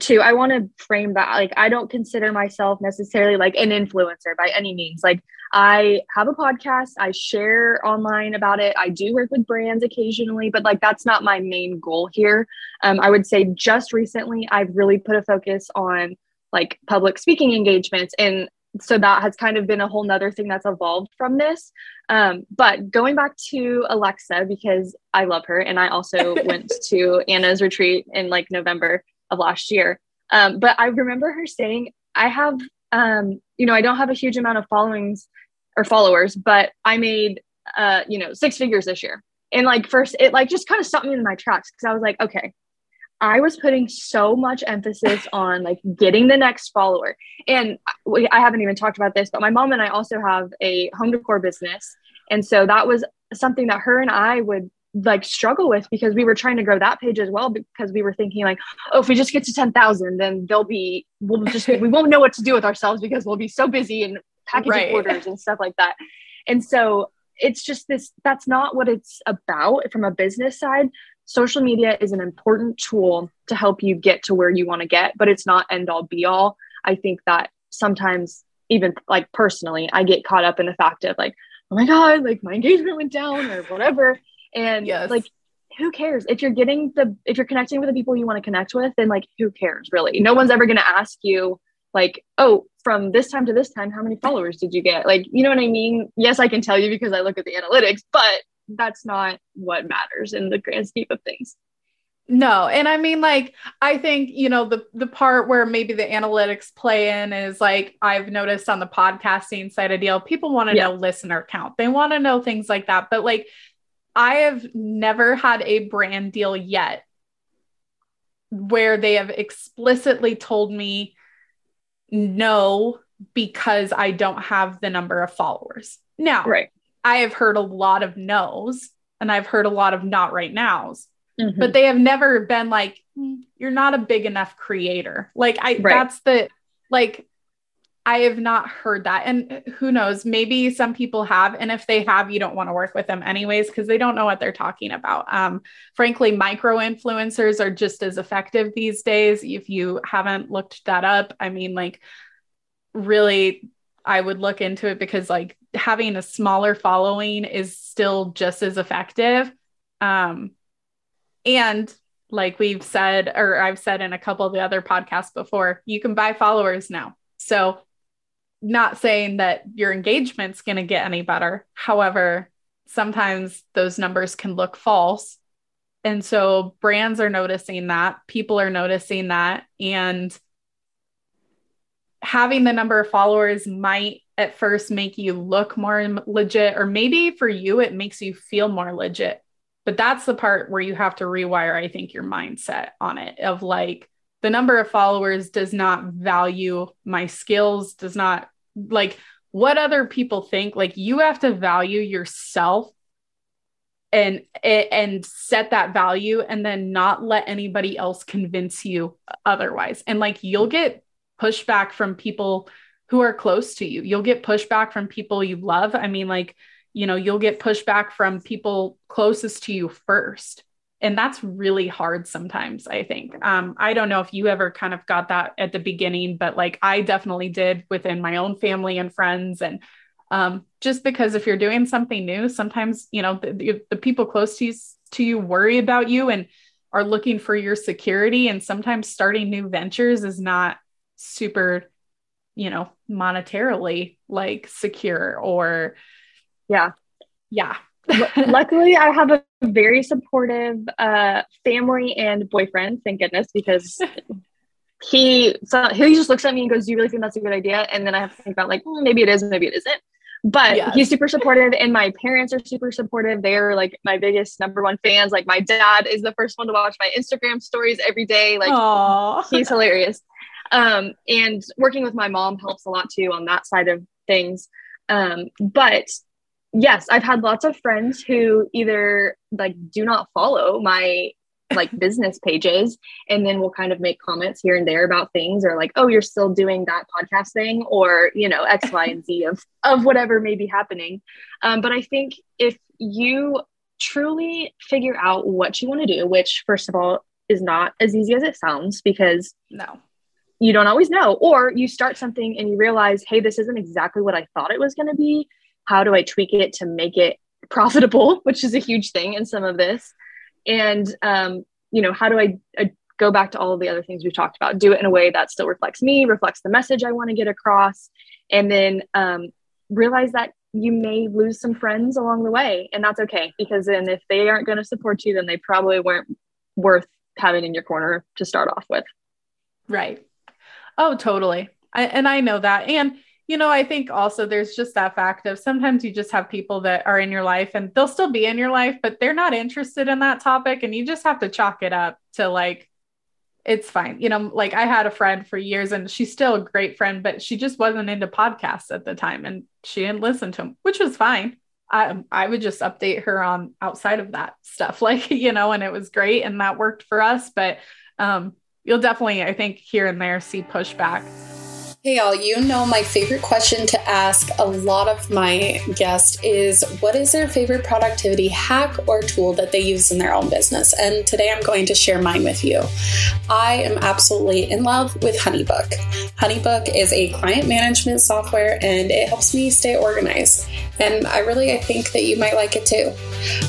too i want to frame that like i don't consider myself necessarily like an influencer by any means. Like i have a podcast i share online about it i do work with brands occasionally but like that's not my main goal here. Um, i would say just recently i've really put a focus on like public speaking engagements and so that has kind of been a whole nother thing that's evolved from this. Um, but going back to alexa because i love her and i also went to anna's retreat in like november of last year. Um, but I remember her saying, I have, um, you know, I don't have a huge amount of followings or followers, but I made, uh, you know, six figures this year. And like, first, it like just kind of stopped me in my tracks because I was like, okay, I was putting so much emphasis on like getting the next follower. And I haven't even talked about this, but my mom and I also have a home decor business. And so that was something that her and I would like struggle with because we were trying to grow that page as well because we were thinking like oh if we just get to 10,000 then they'll be we'll just we won't know what to do with ourselves because we'll be so busy and packaging right. orders and stuff like that. And so it's just this that's not what it's about from a business side. Social media is an important tool to help you get to where you want to get but it's not end all be all i think that sometimes even like personally i get caught up in the fact of like oh my god like my engagement went down or whatever and yes. like, who cares if you're getting the if you're connecting with the people you want to connect with, then like who cares really? No one's ever gonna ask you like, oh, from this time to this time, how many followers did you get? Like, you know what I mean? Yes, I can tell you because I look at the analytics, but that's not what matters in the grand scheme of things. No, and I mean like I think, you know, the the part where maybe the analytics play in is like I've noticed on the podcasting side of deal, people want to yeah. know listener count. They want to know things like that. But like I have never had a brand deal yet where they have explicitly told me no because I don't have the number of followers. Now, right. I have heard a lot of no's and I've heard a lot of not right nows, mm-hmm. but they have never been like, mm, you're not a big enough creator. Like, I, right. that's the, like, I have not heard that. And who knows, maybe some people have. And if they have, you don't want to work with them anyways, because they don't know what they're talking about. Um, frankly, micro influencers are just as effective these days. If you haven't looked that up, I mean, like, really, I would look into it because, like, having a smaller following is still just as effective. Um, and like we've said, or I've said in a couple of the other podcasts before, you can buy followers now. So not saying that your engagement's going to get any better. However, sometimes those numbers can look false. And so brands are noticing that, people are noticing that. And having the number of followers might at first make you look more legit, or maybe for you, it makes you feel more legit. But that's the part where you have to rewire, I think, your mindset on it of like, the number of followers does not value my skills, does not like what other people think like you have to value yourself and and set that value and then not let anybody else convince you otherwise. And like you'll get pushback from people who are close to you. You'll get pushback from people you love. I mean like you know you'll get pushback from people closest to you first and that's really hard sometimes i think. Um, i don't know if you ever kind of got that at the beginning but like i definitely did within my own family and friends and um, just because if you're doing something new sometimes you know the, the people close to you, to you worry about you and are looking for your security and sometimes starting new ventures is not super you know monetarily like secure or yeah. Yeah luckily i have a very supportive uh, family and boyfriend thank goodness because he so he just looks at me and goes do you really think that's a good idea? And then i have to think about like mm, maybe it is maybe it isn't. But yes. he's super supportive and my parents are super supportive. They're like my biggest number one fans. Like my dad is the first one to watch my instagram stories every day. Like Aww. he's hilarious. Um, and working with my mom helps a lot too on that side of things. Um, but yes, I've had lots of friends who either like do not follow my like business pages and then will kind of make comments here and there about things or like oh you're still doing that podcast thing or you know x y and z of of whatever may be happening. Um, but i think if you truly figure out what you want to do which first of all is not as easy as it sounds because no. you don't always know or you start something and you realize hey this isn't exactly what i thought it was going to be how do I tweak it to make it profitable, which is a huge thing in some of this. And, um, you know, how do I, go back to all of the other things we've talked about, do it in a way that still reflects me, reflects the message I want to get across, and then um, realize that you may lose some friends along the way. And that's okay because then if they aren't going to support you, then they probably weren't worth having in your corner to start off with. Right. Oh, totally. I, and I know that. And you know, I think also there's just that fact of sometimes you just have people that are in your life and they'll still be in your life, but they're not interested in that topic. And you just have to chalk it up to like, it's fine. You know, like I had a friend for years and she's still a great friend, but she just wasn't into podcasts at the time and she didn't listen to them, which was fine. I, I would just update her on outside of that stuff, like, you know, and it was great and that worked for us. But um, you'll definitely, I think, here and there see pushback. Hey, all, you know, my favorite question to ask a lot of my guests is what is their favorite productivity hack or tool that they use in their own business? And today I'm going to share mine with you. I am absolutely in love with Honeybook. Honeybook is a client management software and it helps me stay organized. And I really I think that you might like it too.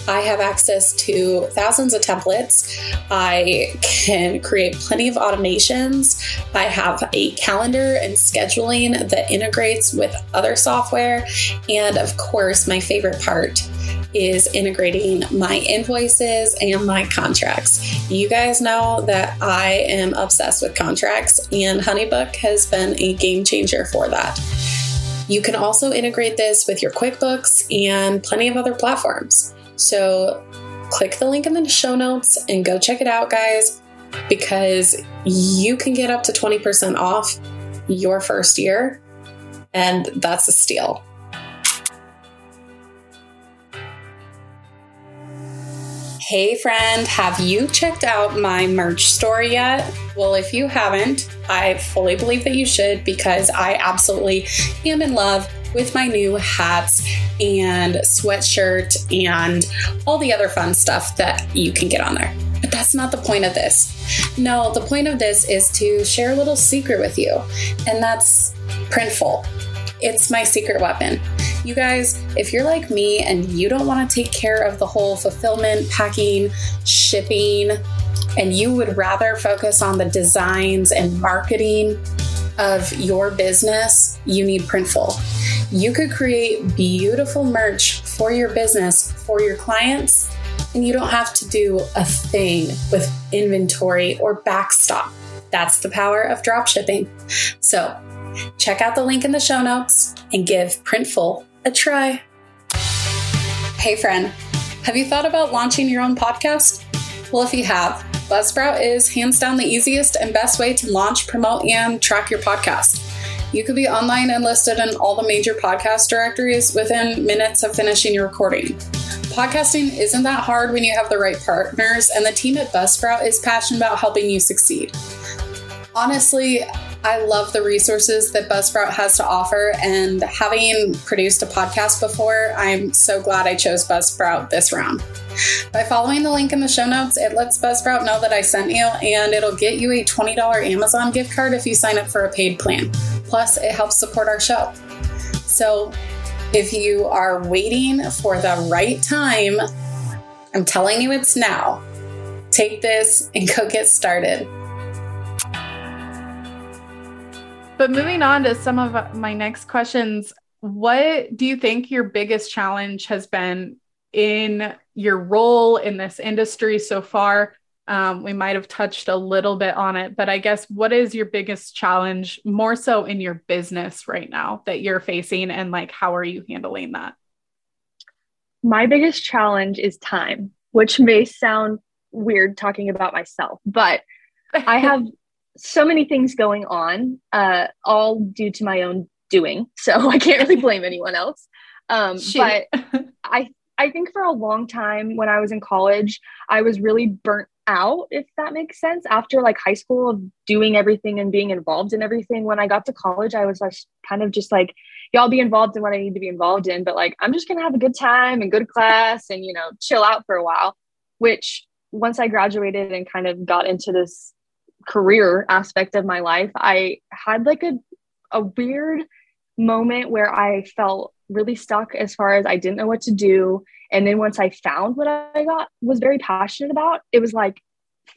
I have access to thousands of templates. I can create plenty of automations. I have a calendar and scheduling that integrates with other software. And of course, my favorite part is integrating my invoices and my contracts. You guys know that I am obsessed with contracts, and Honeybook has been a game changer for that. You can also integrate this with your QuickBooks and plenty of other platforms. So click the link in the show notes and go check it out, guys. because you can get up to 20% off your first year, and that's a steal. Hey friend, have you checked out my merch store yet? Well, if you haven't, I fully believe that you should because I absolutely am in love with my new hats and sweatshirt and all the other fun stuff that you can get on there. But that's not the point of this. No, the point of this is to share a little secret with you, and that's Printful. It's my secret weapon. You guys, if you're like me and you don't want to take care of the whole fulfillment, packing, shipping, and you would rather focus on the designs and marketing of your business, you need Printful. You could create beautiful merch for your business, for your clients, and you don't have to do a thing with inventory or backstop. That's the power of drop shipping. So, check out the link in the show notes and give Printful a try. Hey, friend, have you thought about launching your own podcast? Well, if you have, Buzzsprout is hands down the easiest and best way to launch, promote, and track your podcast. You could be online and listed in all the major podcast directories within minutes of finishing your recording. Podcasting isn't that hard when you have the right partners, and the team at Buzzsprout is passionate about helping you succeed. Honestly, I love the resources that Buzzsprout has to offer, and having produced a podcast before, I'm so glad I chose Buzzsprout this round. By following the link in the show notes, it lets Buzzsprout know that I sent you, and it'll get you a $20 Amazon gift card if you sign up for a paid plan. Plus, it helps support our show. So, if you are waiting for the right time, I'm telling you it's now. Take this and go get started. But moving on to some of my next questions, what do you think your biggest challenge has been in your role in this industry so far? Um, we might have touched a little bit on it, but I guess what is your biggest challenge more so in your business right now that you're facing, and like how are you handling that? My biggest challenge is time, which may sound weird talking about myself, but I have so many things going on, uh, all due to my own doing. So I can't really blame anyone else. Um, but I I think for a long time when I was in college, I was really burnt out, if that makes sense. After like high school of doing everything and being involved in everything, when I got to college, I was like kind of just like, y'all be involved in what I need to be involved in, but like I'm just gonna have a good time and go to class and you know chill out for a while. Which once I graduated and kind of got into this career aspect of my life, I had like a a weird moment where I felt really stuck as far as I didn't know what to do. And then once I found what I got was very passionate about, it was like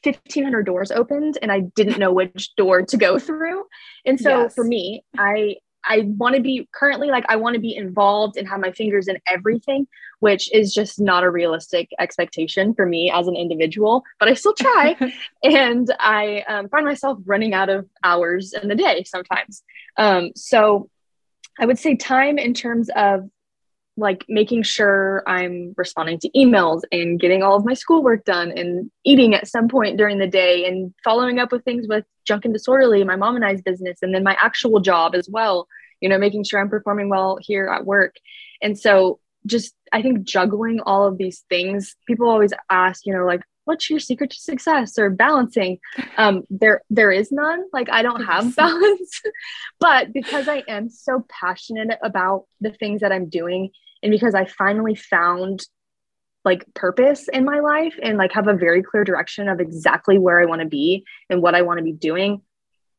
1500 doors opened and I didn't know which door to go through. And so yes. for me, I I want to be currently like I want to be involved and have my fingers in everything, which is just not a realistic expectation for me as an individual. But I still try, and I um, find myself running out of hours in the day sometimes. Um, so I would say time in terms of like making sure I'm responding to emails and getting all of my schoolwork done and eating at some point during the day and following up with things with Junk and Disorderly, my mom and I's business, and then my actual job as well, you know, making sure I'm performing well here at work. And so just I think juggling all of these things, people always ask, you know, like, what's your secret to success or balancing? Um, there there is none. Like I don't have balance. but because I am so passionate about the things that I'm doing and because I finally found like purpose in my life and like have a very clear direction of exactly where I want to be and what I want to be doing,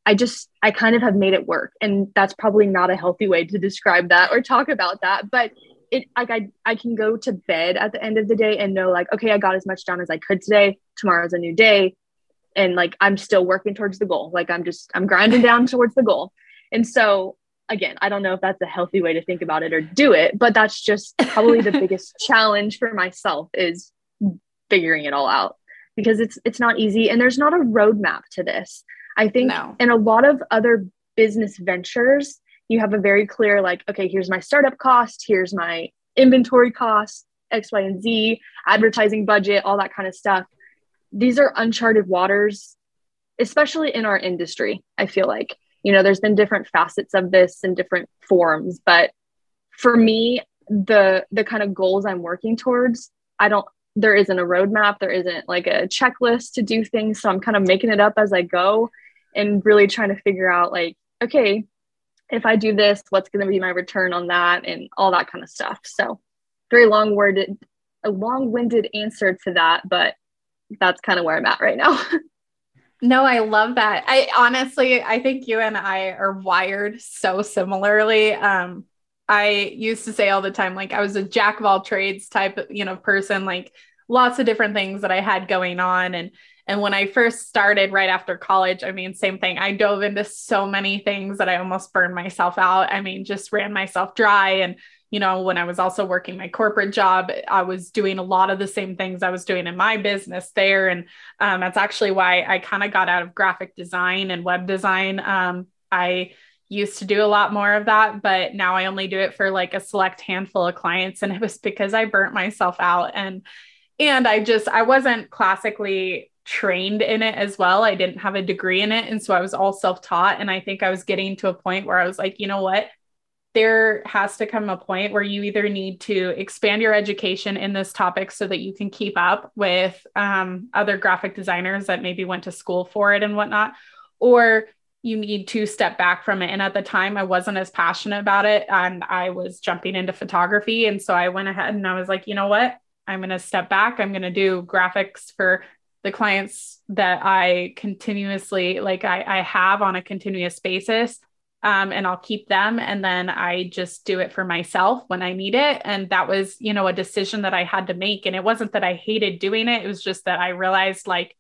I just I kind of have made it work. And that's probably not a healthy way to describe that or talk about that, but it like I I can go to bed at the end of the day and know like okay, I got as much done as I could today. Tomorrow's a new day and like I'm still working towards the goal. Like I'm just I'm grinding down towards the goal. And so again, I don't know if that's a healthy way to think about it or do it, but that's just probably the biggest challenge for myself is figuring it all out because it's it's not easy and there's not a roadmap to this. I think no. in a lot of other business ventures, you have a very clear like, okay, here's my startup cost, here's my inventory cost, X, Y, and Z, advertising budget, all that kind of stuff. These are uncharted waters especially in our industry, I feel like, you know, there's been different facets of this and different forms, but for me, the the kind of goals I'm working towards, I don't there isn't a roadmap, there isn't like a checklist to do things. So I'm kind of making it up as I go and really trying to figure out like, okay, if I do this, what's going to be my return on that and all that kind of stuff. So very long worded, a long winded answer to that, but that's kind of where I'm at right now. no, I love that. I honestly, I think you and I are wired so similarly. Um, I used to say all the time, like I was a jack of all trades type, you know, person, like lots of different things that I had going on. And and when I first started right after college, I mean, same thing. I dove into so many things that I almost burned myself out. I mean, just ran myself dry. And, you know, when I was also working my corporate job, I was doing a lot of the same things I was doing in my business there. And um, that's actually why I kind of got out of graphic design and web design. Um, I used to do a lot more of that, but now I only do it for like a select handful of clients. And it was because I burnt myself out. And and I just I wasn't classically trained in it as well. I didn't have a degree in it. And so I was all self taught. And I think I was getting to a point where I was like, you know what? There has to come a point where you either need to expand your education in this topic so that you can keep up with um, other graphic designers that maybe went to school for it and whatnot, or you need to step back from it. And at the time, I wasn't as passionate about it. And I was jumping into photography. And so I went ahead and I was like, you know what? I'm going to step back. I'm going to do graphics for the clients that I continuously like I, I have on a continuous basis. Um, and I'll keep them. And then I just do it for myself when I need it. And that was, you know, a decision that I had to make. And it wasn't that I hated doing it. It was just that I realized like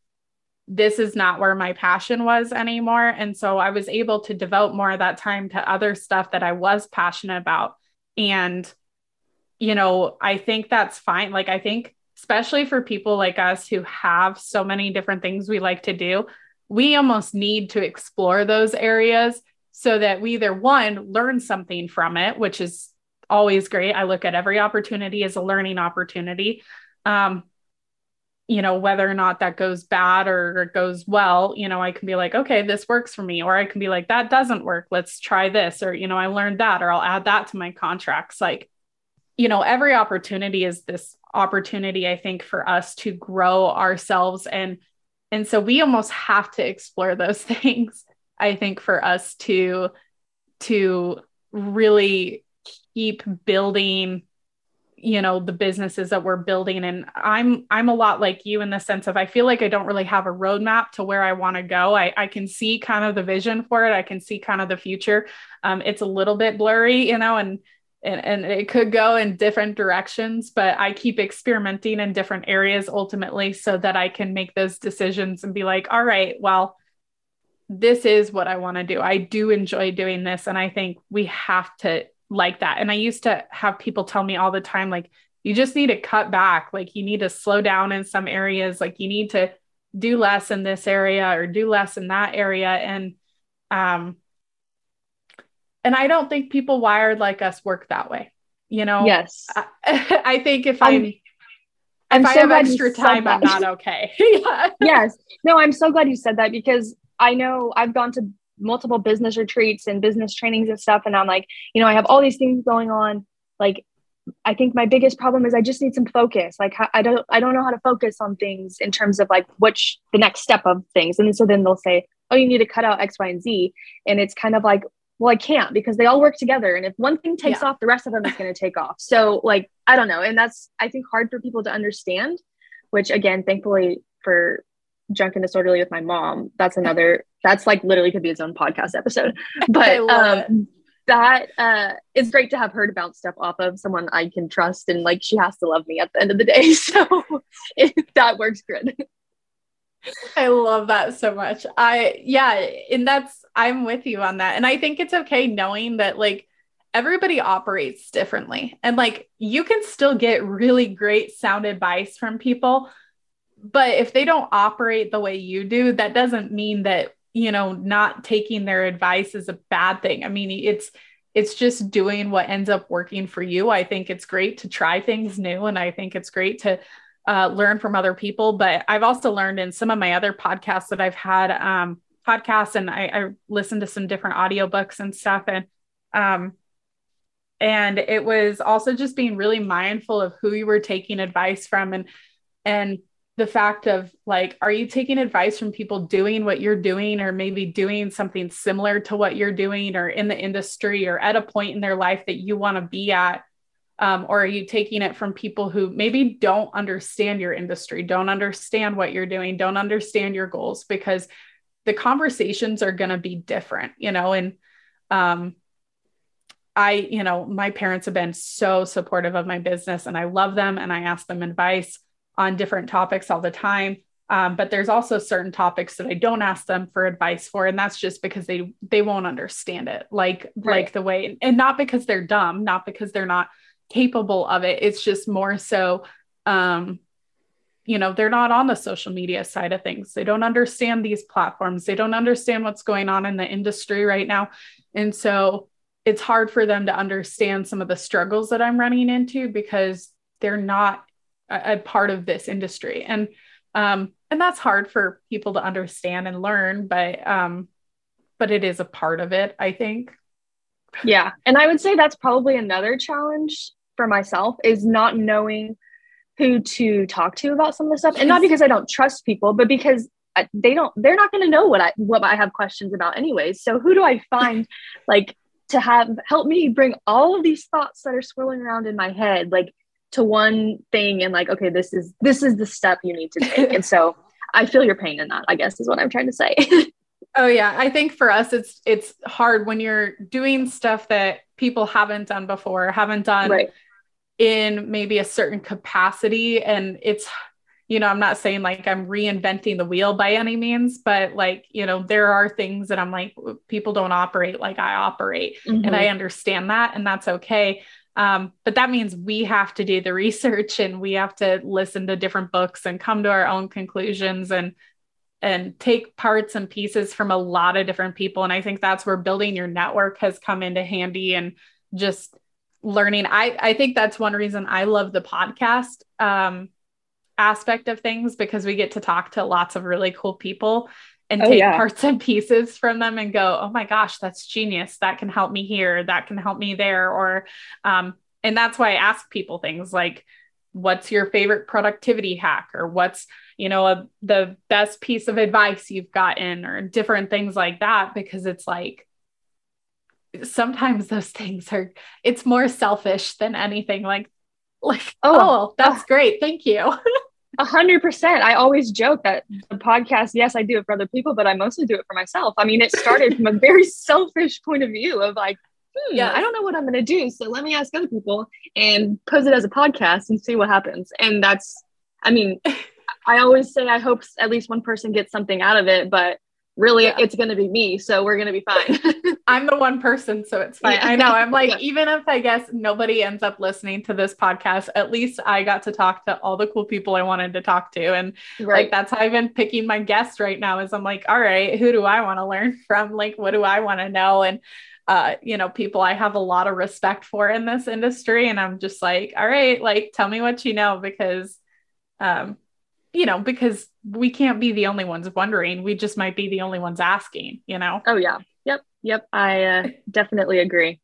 this is not where my passion was anymore. And so I was able to devote more of that time to other stuff that I was passionate about. And, you know, I think that's fine. Like, I think, especially for people like us who have so many different things we like to do, we almost need to explore those areas so that we either one, learn something from it, which is always great. I look at every opportunity as a learning opportunity. Um, you know, whether or not that goes bad or goes well, you know, I can be like, okay, this works for me. Or I can be like, that doesn't work. Let's try this. Or, you know, I learned that, or I'll add that to my contracts. Like, you know, every opportunity is this opportunity, I think, for us to grow ourselves. And, and so we almost have to explore those things, I think, for us to, to really keep building you know the businesses that we're building. And i'm i'm a lot like you in the sense of i feel like i don't really have a roadmap to where i want to go. I, I can see kind of the vision for it. I can see kind of the future. Um, it's a little bit blurry you know and, and and it could go in different directions but i keep experimenting in different areas ultimately so that i can make those decisions and be like all right well this is what i want to do i do enjoy doing this and i think we have to like that. And I used to have people tell me all the time, like, you just need to cut back. Like, you need to slow down in some areas. Like, you need to do less in this area or do less in that area. And, um, and I don't think people wired like us work that way. You know, yes. I, I think if I'm, I'm if I so have extra time, I'm not okay. yeah. Yes. No, I'm so glad you said that because I know I've gone to multiple business retreats and business trainings and stuff. And I'm like, you know, I have all these things going on. Like, I think my biggest problem is I just need some focus. Like I don't I don't know how to focus on things in terms of like which the next step of things. And so then they'll say, "Oh, you need to cut out X, Y, and Z." And it's kind of like, well, I can't because they all work together. And if one thing takes yeah. off, the rest of them is going to take off. So like I don't know, and that's I think hard for people to understand. Which again, thankfully for Junk and Disorderly with my mom. That's another, that's like literally could be its own podcast episode. But um, that uh, it's great to have her to bounce stuff off of someone I can trust. And like she has to love me at the end of the day. So it, that works good. I love that so much. I, yeah. And that's, I'm with you on that. And I think it's okay knowing that like, everybody operates differently and like you can still get really great sound advice from people but if they don't operate the way you do that doesn't mean that you know not taking their advice is a bad thing i mean it's it's just doing what ends up working for you i think it's great to try things new and i think it's great to uh, learn from other people. But I've also learned in some of my other podcasts that I've had um, podcasts and I, I listened to some different audiobooks and stuff. And um, and it was also just being really mindful of who you were taking advice from and and the fact of like are you taking advice from people doing what you're doing or maybe doing something similar to what you're doing or in the industry or at a point in their life that you want to be at? Um, or are you taking it from people who maybe don't understand your industry don't understand what you're doing don't understand your goals? Because the conversations are going to be different you know and um, I, you know, my parents have been so supportive of my business and I love them and I ask them advice on different topics all the time. Um, but there's also certain topics that I don't ask them for advice for, and that's just because they they won't understand it, like right. like the way, and not because they're dumb, not because they're not capable of it. It's just more so, um, you know, they're not on the social media side of things. They don't understand these platforms. They don't understand what's going on in the industry right now, and so it's hard for them to understand some of the struggles that I'm running into because they're not a, a part of this industry. And um, and that's hard for people to understand and learn, but um, but it is a part of it, I think. Yeah. And I would say that's probably another challenge for myself is not knowing who to talk to about some of this stuff. And not because I don't trust people, but because they don't they're not going to know what I what I have questions about anyways. So who do I find like to have help me bring all of these thoughts that are swirling around in my head like to one thing and like okay this is this is the step you need to take and so i feel your pain in that i guess is what i'm trying to say oh yeah i think for us it's it's hard when you're doing stuff that people haven't done before haven't done right. in maybe a certain capacity and it's you know, I'm not saying like I'm reinventing the wheel by any means, but like, you know, there are things that I'm like, people don't operate like I operate. Mm-hmm. And I understand that, and that's okay. Um, but that means we have to do the research and we have to listen to different books and come to our own conclusions and and take parts and pieces from a lot of different people. And I think that's where building your network has come into handy and just learning. I, I think that's one reason I love the podcast. Um, aspect of things because we get to talk to lots of really cool people and oh, take yeah. parts and pieces from them and go, oh my gosh, that's genius. That can help me here. That can help me there. Or, um, and that's why I ask people things like, what's your favorite productivity hack or what's you know a, the best piece of advice you've gotten or different things like that because it's like sometimes those things are it's more selfish than anything like like oh, oh that's oh. great thank you A hundred percent. I always joke that the podcast, yes, I do it for other people, but I mostly do it for myself. I mean, it started from a very selfish point of view of like, hmm, yeah, I don't know what I'm going to do. So let me ask other people and pose it as a podcast and see what happens. And that's, I mean, I always say I hope at least one person gets something out of it, but really yeah. it's going to be me so we're going to be fine i'm the one person so it's fine yeah. i know i'm like yeah. even if i guess nobody ends up listening to this podcast at least i got to talk to all the cool people i wanted to talk to and right. like that's how i've been picking my guests right now is i'm like all right who do i want to learn from like what do i want to know and uh, you know, people I have a lot of respect for in this industry. And I'm just like, all right, like, tell me what you know, because um, you know, because we can't be the only ones wondering. We just might be the only ones asking, you know? Oh, yeah. Yep. Yep. I uh, definitely agree.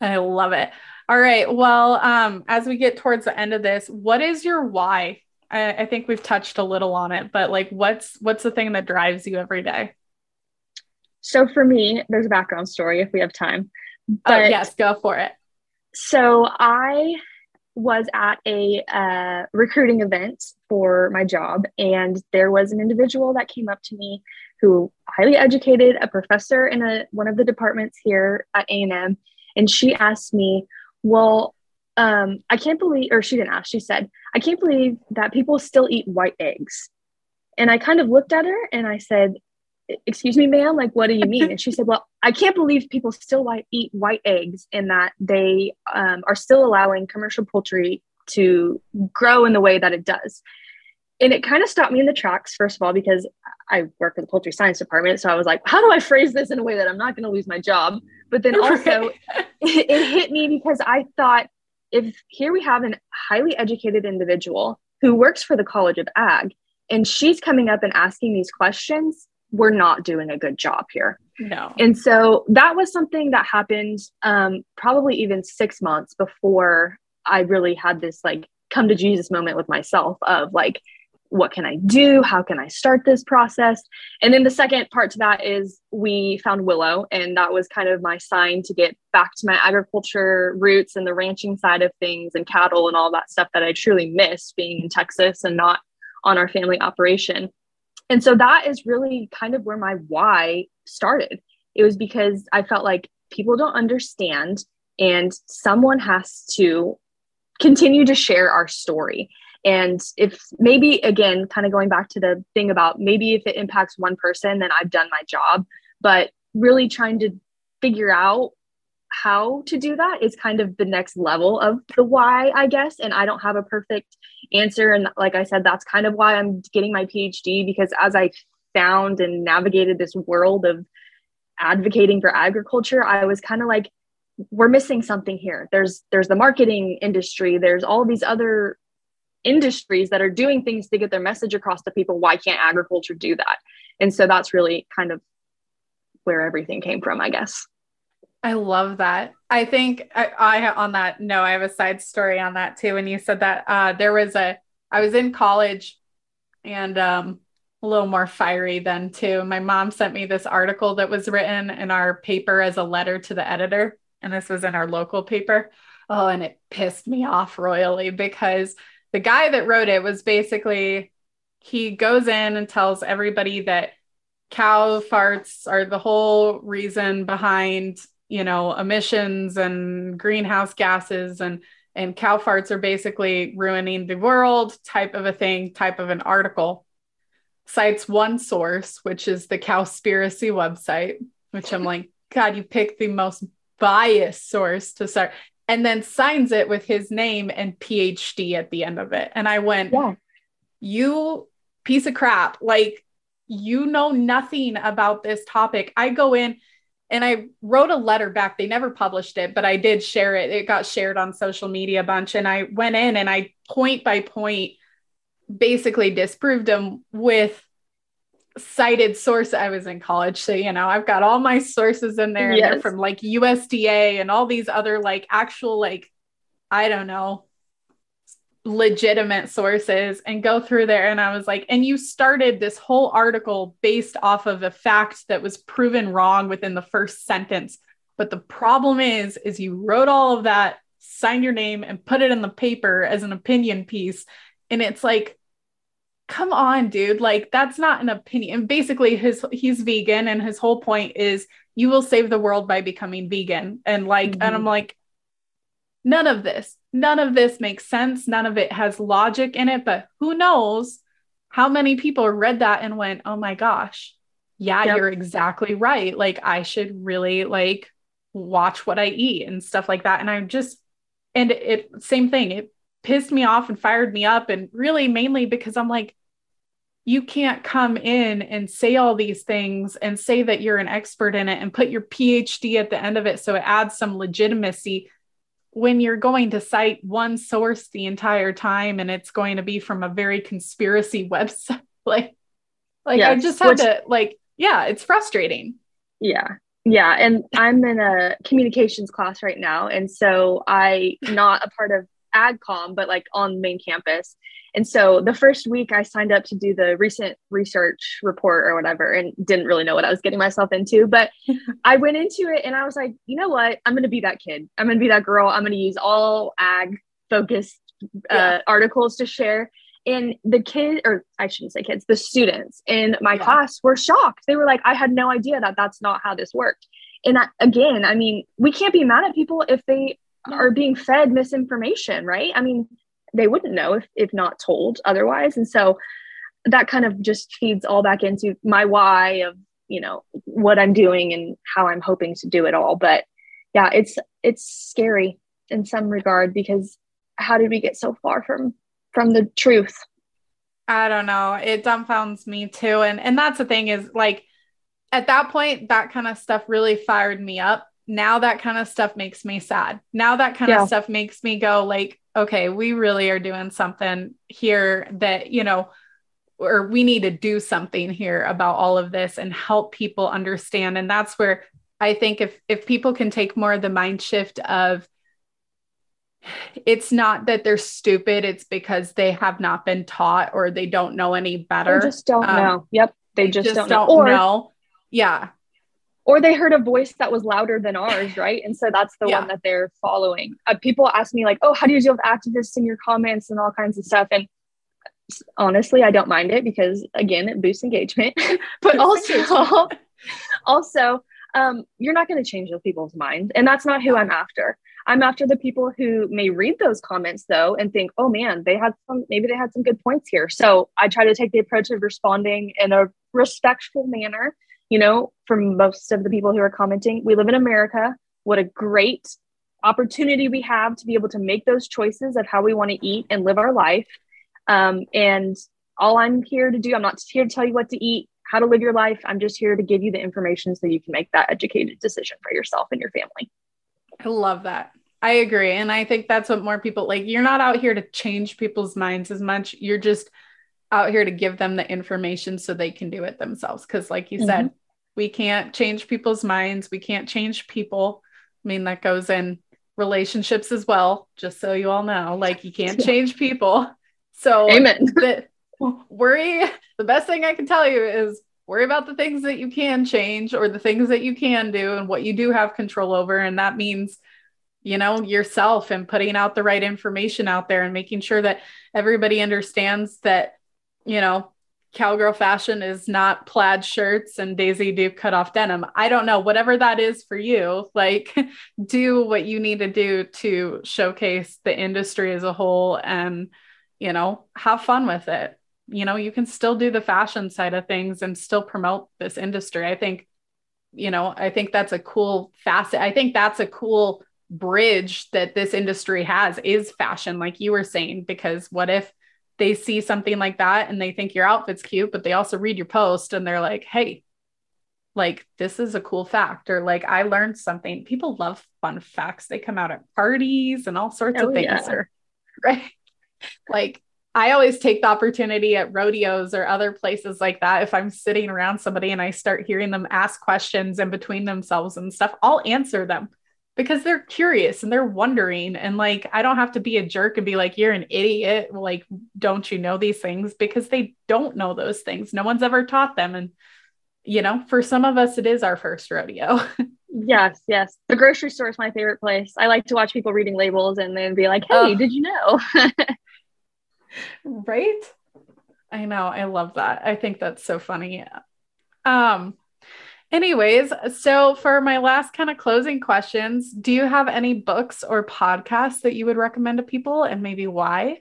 I love it. All right. Well, um, as we get towards the end of this, what is your why? I, I think we've touched a little on it, but like, what's what's the thing that drives you every day? So for me, there's a background story if we have time. Oh, but, oh yes, go for it. So I was at a uh, recruiting event for my job, and there was an individual that came up to me who highly educated, a professor in a one of the departments here at A and M, and she asked me, "Well, um, I can't believe," or she didn't ask, she said, "I can't believe that people still eat white eggs." And I kind of looked at her and I said, excuse me ma'am like what do you mean? And she said well i can't believe people still white, eat white eggs and that they um, are still allowing commercial poultry to grow in the way that it does. And it kind of stopped me in the tracks first of all because i work for the poultry science department so i was like how do i phrase this in a way that i'm not going to lose my job? But then also it, it hit me because i thought if here we have an highly educated individual who works for the College of Ag, and she's coming up and asking these questions. We're not doing a good job here. No. And so that was something that happened um, probably even six months before I really had this like come to Jesus moment with myself of like, what can I do? How can I start this process? And then the second part to that is we found Willow, and that was kind of my sign to get back to my agriculture roots and the ranching side of things and cattle and all that stuff that I truly missed being in Texas and not on our family operation. And so that is really kind of where my why started. It was because I felt like people don't understand, and someone has to continue to share our story. And if maybe, again, kind of going back to the thing about maybe if it impacts one person, then I've done my job. But really trying to figure out how to do that is kind of the next level of the why, I guess. And I don't have a perfect answer. And like I said, that's kind of why I'm getting my PhD because as I found and navigated this world of advocating for agriculture, I was kind of like, we're missing something here. There's there's the marketing industry, there's all these other industries that are doing things to get their message across to people why can't agriculture do that and so that's really kind of where everything came from i guess i love that. I think i, I on that no i have a side story on that too when you said that uh, there was a i was in college and um, a little more fiery then too. My mom sent me this article that was written in our paper as a letter to the editor and this was in our local paper. Oh and it pissed me off royally because the guy that wrote it was basically he goes in and tells everybody that cow farts are the whole reason behind you know emissions and greenhouse gases and and cow farts are basically ruining the world type of a thing type of an article cites one source which is the cowspiracy website which i'm like god you picked the most biased source to start and then signs it with his name and PhD at the end of it. And I went, yeah. You piece of crap. Like, you know nothing about this topic. I go in and I wrote a letter back. They never published it, but I did share it. It got shared on social media a bunch. And I went in and I point by point basically disproved them with cited source i was in college so you know i've got all my sources in there yes. from like usda and all these other like actual like i don't know legitimate sources and go through there. And i was like and you started this whole article based off of a fact that was proven wrong within the first sentence. But the problem is is you wrote all of that signed your name and put it in the paper as an opinion piece. And it's like come on dude. Like that's not an opinion. Basically his he's vegan. And his whole point is you will save the world by becoming vegan. And like mm-hmm. and i'm like none of this none of this makes sense none of it has logic in it but who knows how many people read that and went oh my gosh yeah yep. you're exactly right like i should really like watch what i eat and stuff like that and i'm just and it same thing it pissed me off and fired me up. And really, mainly because I'm like, you can't come in and say all these things and say that you're an expert in it and put your PhD at the end of it so it adds some legitimacy when you're going to cite one source the entire time and it's going to be from a very conspiracy website. like, like yes, I just had which, to like, yeah, it's frustrating. Yeah. Yeah. And I'm in a communications class right now. And so I not a part of AgCom, but like on main campus. And so the first week I signed up to do the recent research report or whatever and didn't really know what I was getting myself into. But I went into it and I was like, you know what? I'm going to be that kid. I'm going to be that girl. I'm going to use all ag focused uh, yeah. articles to share. And the kid, or I shouldn't say kids, the students in my yeah. class were shocked. They were like, I had no idea that that's not how this worked. And I, again, I mean, we can't be mad at people if they are being fed misinformation, right? I mean, they wouldn't know if, if not told otherwise. And so that kind of just feeds all back into my why of, you know, what I'm doing and how I'm hoping to do it all. But yeah, it's it's scary in some regard because how did we get so far from from the truth? I don't know. It dumbfounds me too. And and that's the thing is like at that point, that kind of stuff really fired me up now that kind of stuff makes me sad. Now that kind yeah. of stuff makes me go like, okay, we really are doing something here that, you know, or we need to do something here about all of this and help people understand. And that's where I think if if people can take more of the mind shift of it's not that they're stupid, it's because they have not been taught or they don't know any better. They just don't um, know. Yep. They, they just, just, don't, don't know. Or, know. Yeah. Or they heard a voice that was louder than ours, right? And so that's the yeah. one that they're following. Uh, people ask me, like, oh, how do you deal with activists in your comments and all kinds of stuff? And honestly, I don't mind it because, again, it boosts engagement. but also, also, um, you're not going to change those people's minds. And that's not who I'm after. I'm after the people who may read those comments though and think, oh man, they had some, maybe they had some good points here. So I try to take the approach of responding in a respectful manner. You know, for most of the people who are commenting, we live in America. What a great opportunity we have to be able to make those choices of how we want to eat and live our life. Um, and all I'm here to do, I'm not here to tell you what to eat, how to live your life. I'm just here to give you the information so you can make that educated decision for yourself and your family. I love that. I agree. And I think that's what more people like. You're not out here to change people's minds as much. You're just out here to give them the information so they can do it themselves. Because, like you mm-hmm. said, we can't change people's minds. We can't change people. I mean, that goes in relationships as well, just so you all know. Like, you can't change people. So, amen. the, worry, the best thing I can tell you is worry about the things that you can change or the things that you can do and what you do have control over. And that means, you know, yourself and putting out the right information out there and making sure that everybody understands that, you know, cowgirl fashion is not plaid shirts and Daisy Duke cut off denim. I don't know, whatever that is for you, like do what you need to do to showcase the industry as a whole and, you know, have fun with it. You know you can still do the fashion side of things and still promote this industry. I think you know i think that's a cool facet i think that's a cool bridge that this industry has is fashion like you were saying because what if they see something like that and they think your outfit's cute but they also read your post and they're like hey like this is a cool fact or like i learned something people love fun facts they come out at parties and all sorts oh, of things yeah. or, right like I always take the opportunity at rodeos or other places like that. If I'm sitting around somebody and I start hearing them ask questions in between themselves and stuff, I'll answer them because they're curious and they're wondering. And like, I don't have to be a jerk and be like, you're an idiot. Like, don't you know these things? Because they don't know those things. No one's ever taught them. And, you know, for some of us, it is our first rodeo. yes, yes. The grocery store is my favorite place. I like to watch people reading labels and then be like, hey, oh. did you know? right? I know. I love that. I think that's so funny. Um anyways, so for my last kind of closing questions, do you have any books or podcasts that you would recommend to people and maybe why?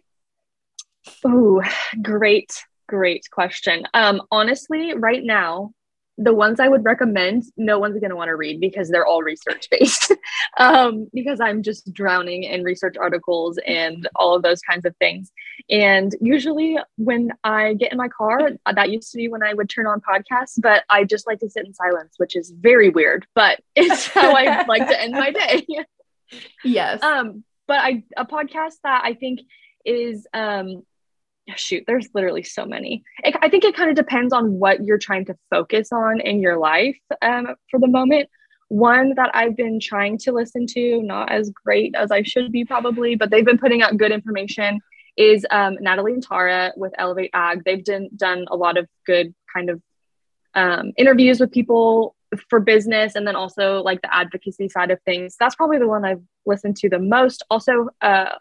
Oh, great, great question. Um honestly, right now, the ones I would recommend, no one's going to want to read because they're all research based. um, because I'm just drowning in research articles and all of those kinds of things. And usually, when I get in my car, that used to be when I would turn on podcasts, but I just like to sit in silence, which is very weird, but it's how I like to end my day. yes. Um, but I a podcast that I think is um shoot, there's literally so many. It, I think it kind of depends on what you're trying to focus on in your life um, for the moment. One that I've been trying to listen to, not as great as I should be probably, but they've been putting out good information, is um, Natalie and Tara with Elevate Ag. They've done, done a lot of good kind of um, interviews with people for business and then also like the advocacy side of things. That's probably the one I've listened to the most. Also, uh,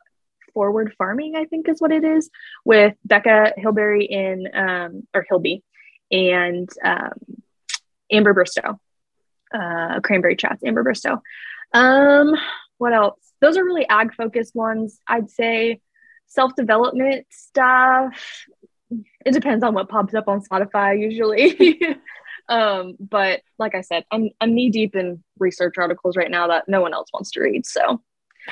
forward farming, I think is what it is, with Becca Hilberry in um, or Hilby and um, Amber Bristow, uh, Cranberry Chats, Amber Bristow. Um, what else? Those are really ag focused ones. I'd say self development stuff. It depends on what pops up on Spotify usually. um, but like I said, I'm, I'm knee deep in research articles right now that no one else wants to read. So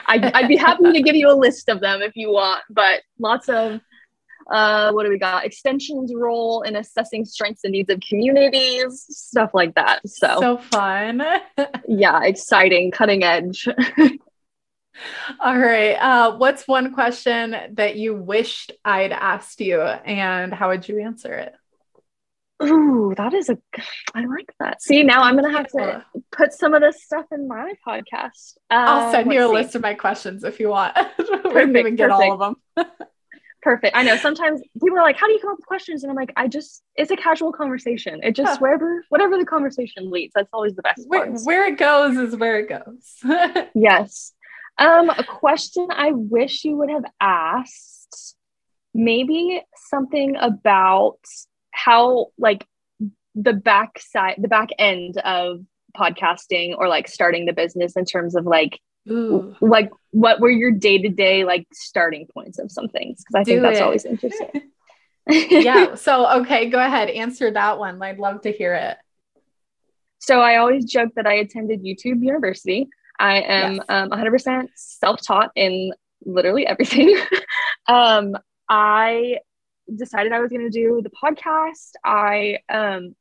I'd, I'd be happy to give you a list of them if you want, but lots of uh, what do we got? Extension's role in assessing strengths and needs of communities, stuff like that. So so fun. yeah, exciting, cutting edge. All right. Uh, what's one question that you wished I'd asked you, and how would you answer it? Ooh, that is a. I like that. See, now I'm gonna have to put some of this stuff in my podcast. I'll send um, you a see. list of my questions if you want. we can even get perfect. all of them. perfect. I know sometimes people are like, "How do you come up with questions?" And I'm like, "I just it's a casual conversation. It just wherever whatever the conversation leads, that's always the best. Where, where it goes is where it goes." yes. Um, a question I wish you would have asked. Maybe something about how like the back side the back end of podcasting or like starting the business in terms of like Ooh. like what were your day-to-day like starting points of some things because i think that's it. always interesting yeah so okay go ahead answer that one i'd love to hear it so i always joke that i attended youtube university i am yes. um, 100% self-taught in literally everything um, i decided I was going to do the podcast, I um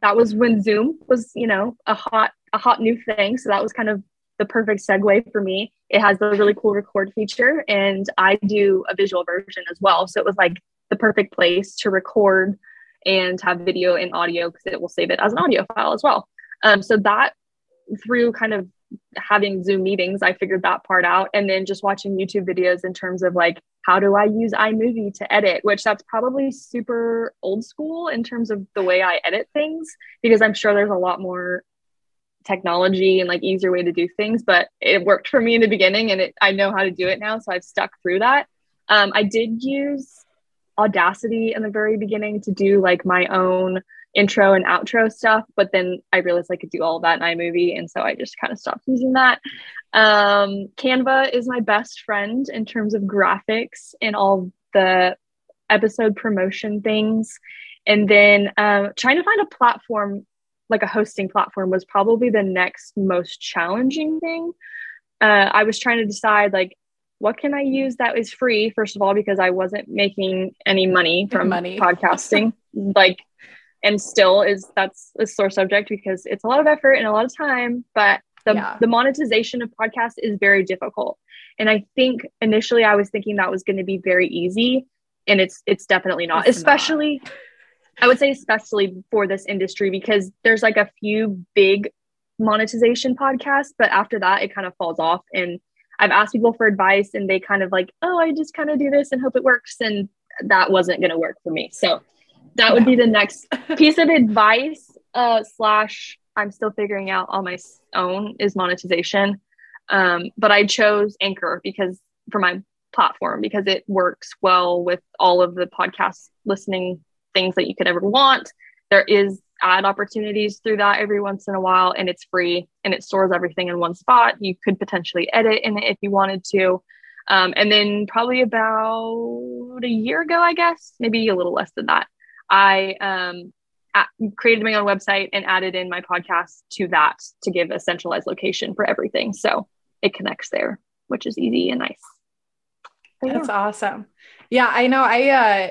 that was when Zoom was, you know, a hot a hot new thing, so that was kind of the perfect segue for me. It has a really cool record feature and I do a visual version as well, so it was like the perfect place to record and have video and audio because it will save it as an audio file as well. Um, so that through kind of having Zoom meetings, I figured that part out. And then just watching YouTube videos in terms of like, how do I use iMovie to edit? Which that's probably super old school in terms of the way I edit things, because I'm sure there's a lot more technology and like easier way to do things. But it worked for me in the beginning and it, I know how to do it now. So I've stuck through that. Um, I did use Audacity in the very beginning to do like my own intro and outro stuff, but then I realized I could do all that in iMovie, and so I just kind of stopped using that. Um, Canva is my best friend in terms of graphics and all the episode promotion things. And then um, trying to find a platform, like a hosting platform, was probably the next most challenging thing. Uh, I was trying to decide like what can I use that is free, first of all, because I wasn't making any money from money. podcasting. like and still is that's a sore subject because it's a lot of effort and a lot of time but the, yeah. the monetization of podcasts is very difficult and i think initially i was thinking that was going to be very easy and it's it's definitely not it's especially not. i would say especially for this industry because there's like a few big monetization podcasts but after that it kind of falls off and i've asked people for advice and they kind of like oh i just kind of do this and hope it works and that wasn't going to work for me so that would be the next piece of advice uh slash i'm still figuring out on my own is monetization. Um but i chose anchor because for my platform because it works well with all of the podcast listening things that you could ever want. There is ad opportunities through that every once in a while and it's free and it stores everything in one spot. You could potentially edit in it if you wanted to. Um, and then probably about a year ago i guess maybe a little less than that I um, at, created my own website and added in my podcast to that to give a centralized location for everything. So it connects there, which is easy and nice. That's awesome. Yeah, I know. I uh,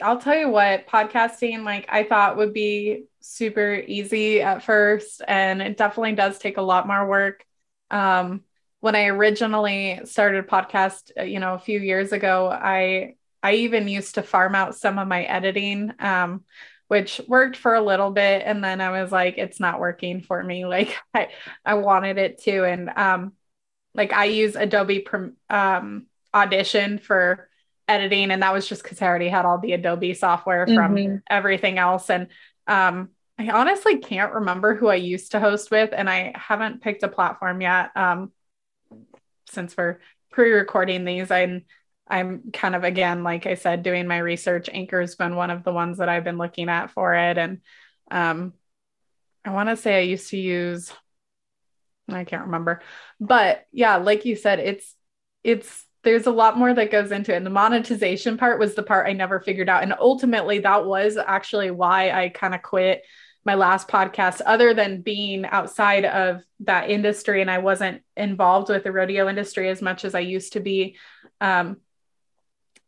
I'll tell you what, podcasting like I thought would be super easy at first, and it definitely does take a lot more work. Um, when I originally started podcast, uh, you know, a few years ago, I I even used to farm out some of my editing, um, which worked for a little bit. And then I was like, it's not working for me. Like I, I wanted it to. And um, like I use Adobe um, Audition for editing. And that was just because I already had all the Adobe software from mm-hmm. everything else. And um, I honestly can't remember who I used to host with. And I haven't picked a platform yet. Um, since we're pre-recording these, I'm I'm kind of again, like I said, doing my research. Anchor's been one of the ones that I've been looking at for it. And um, I want to say I used to use, I can't remember, but yeah, like you said, it's it's there's a lot more that goes into it. And the monetization part was the part I never figured out. And ultimately, that was actually why I kind of quit my last podcast, other than being outside of that industry and I wasn't involved with the rodeo industry as much as I used to be. Um,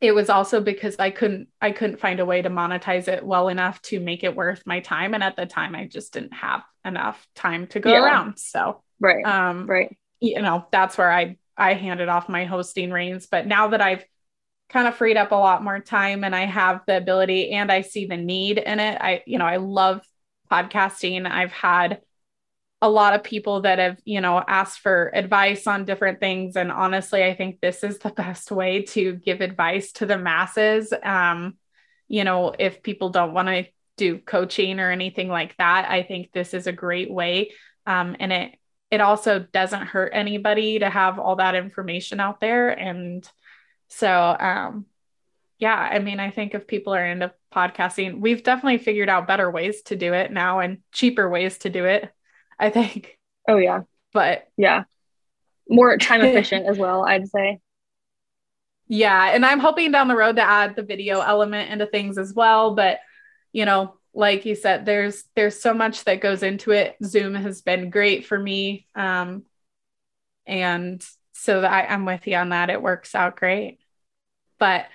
it was also because I couldn't I couldn't find a way to monetize it well enough to make it worth my time and at the time I just didn't have enough time to go yeah. around so right um right you know that's where I I handed off my hosting reins. But now that I've kind of freed up a lot more time and I have the ability and I see the need in it, I, you know, I love podcasting. I've had a lot of people that have, you know, asked for advice on different things. And honestly, I think this is the best way to give advice to the masses. Um, you know, if people don't want to do coaching or anything like that, I think this is a great way. Um, and it it also doesn't hurt anybody to have all that information out there. And so um yeah, I mean, I think if people are into podcasting, we've definitely figured out better ways to do it now and cheaper ways to do it. I think. Oh yeah. But yeah. More time efficient as well, I'd say. Yeah, and I'm hoping down the road to add the video element into things as well, but you know, like you said, there's there's so much that goes into it. Zoom has been great for me. Um and so I, I'm with you on that. It works out great. But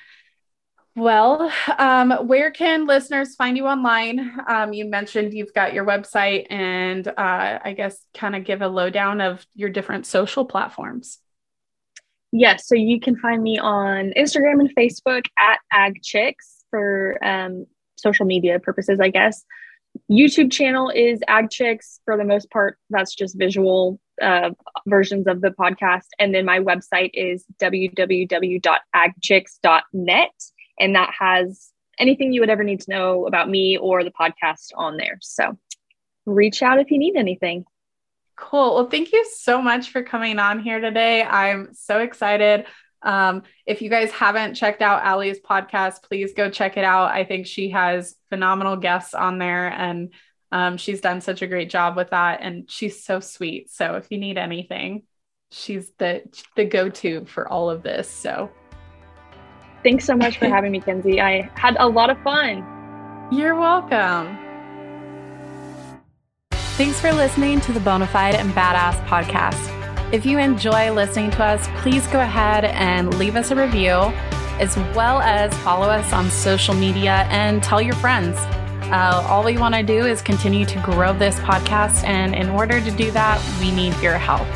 well, um, where can listeners find you online? Um, you mentioned you've got your website and uh, I guess kind of give a lowdown of your different social platforms. Yes, so you can find me on Instagram and Facebook at Ag Chicks for um, social media purposes, I guess. YouTube channel is Ag Chicks for the most part. That's just visual uh, versions of the podcast. And then my website is www.agchicks.net and that has anything you would ever need to know about me or the podcast on there. So reach out if you need anything. Cool. Well, thank you so much for coming on here today. I'm so excited. Um, if you guys haven't checked out Ally's podcast, please go check it out. I think she has phenomenal guests on there and um, she's done such a great job with that. And she's so sweet. So if you need anything, she's the the go-to for all of this. So Thanks so much for having me, Kenzie. I had a lot of fun. You're welcome. Thanks for listening to the Bonafide and Badass podcast. If you enjoy listening to us, please go ahead and leave us a review, as well as follow us on social media and tell your friends. Uh, all we want to do is continue to grow this podcast, and in order to do that, we need your help.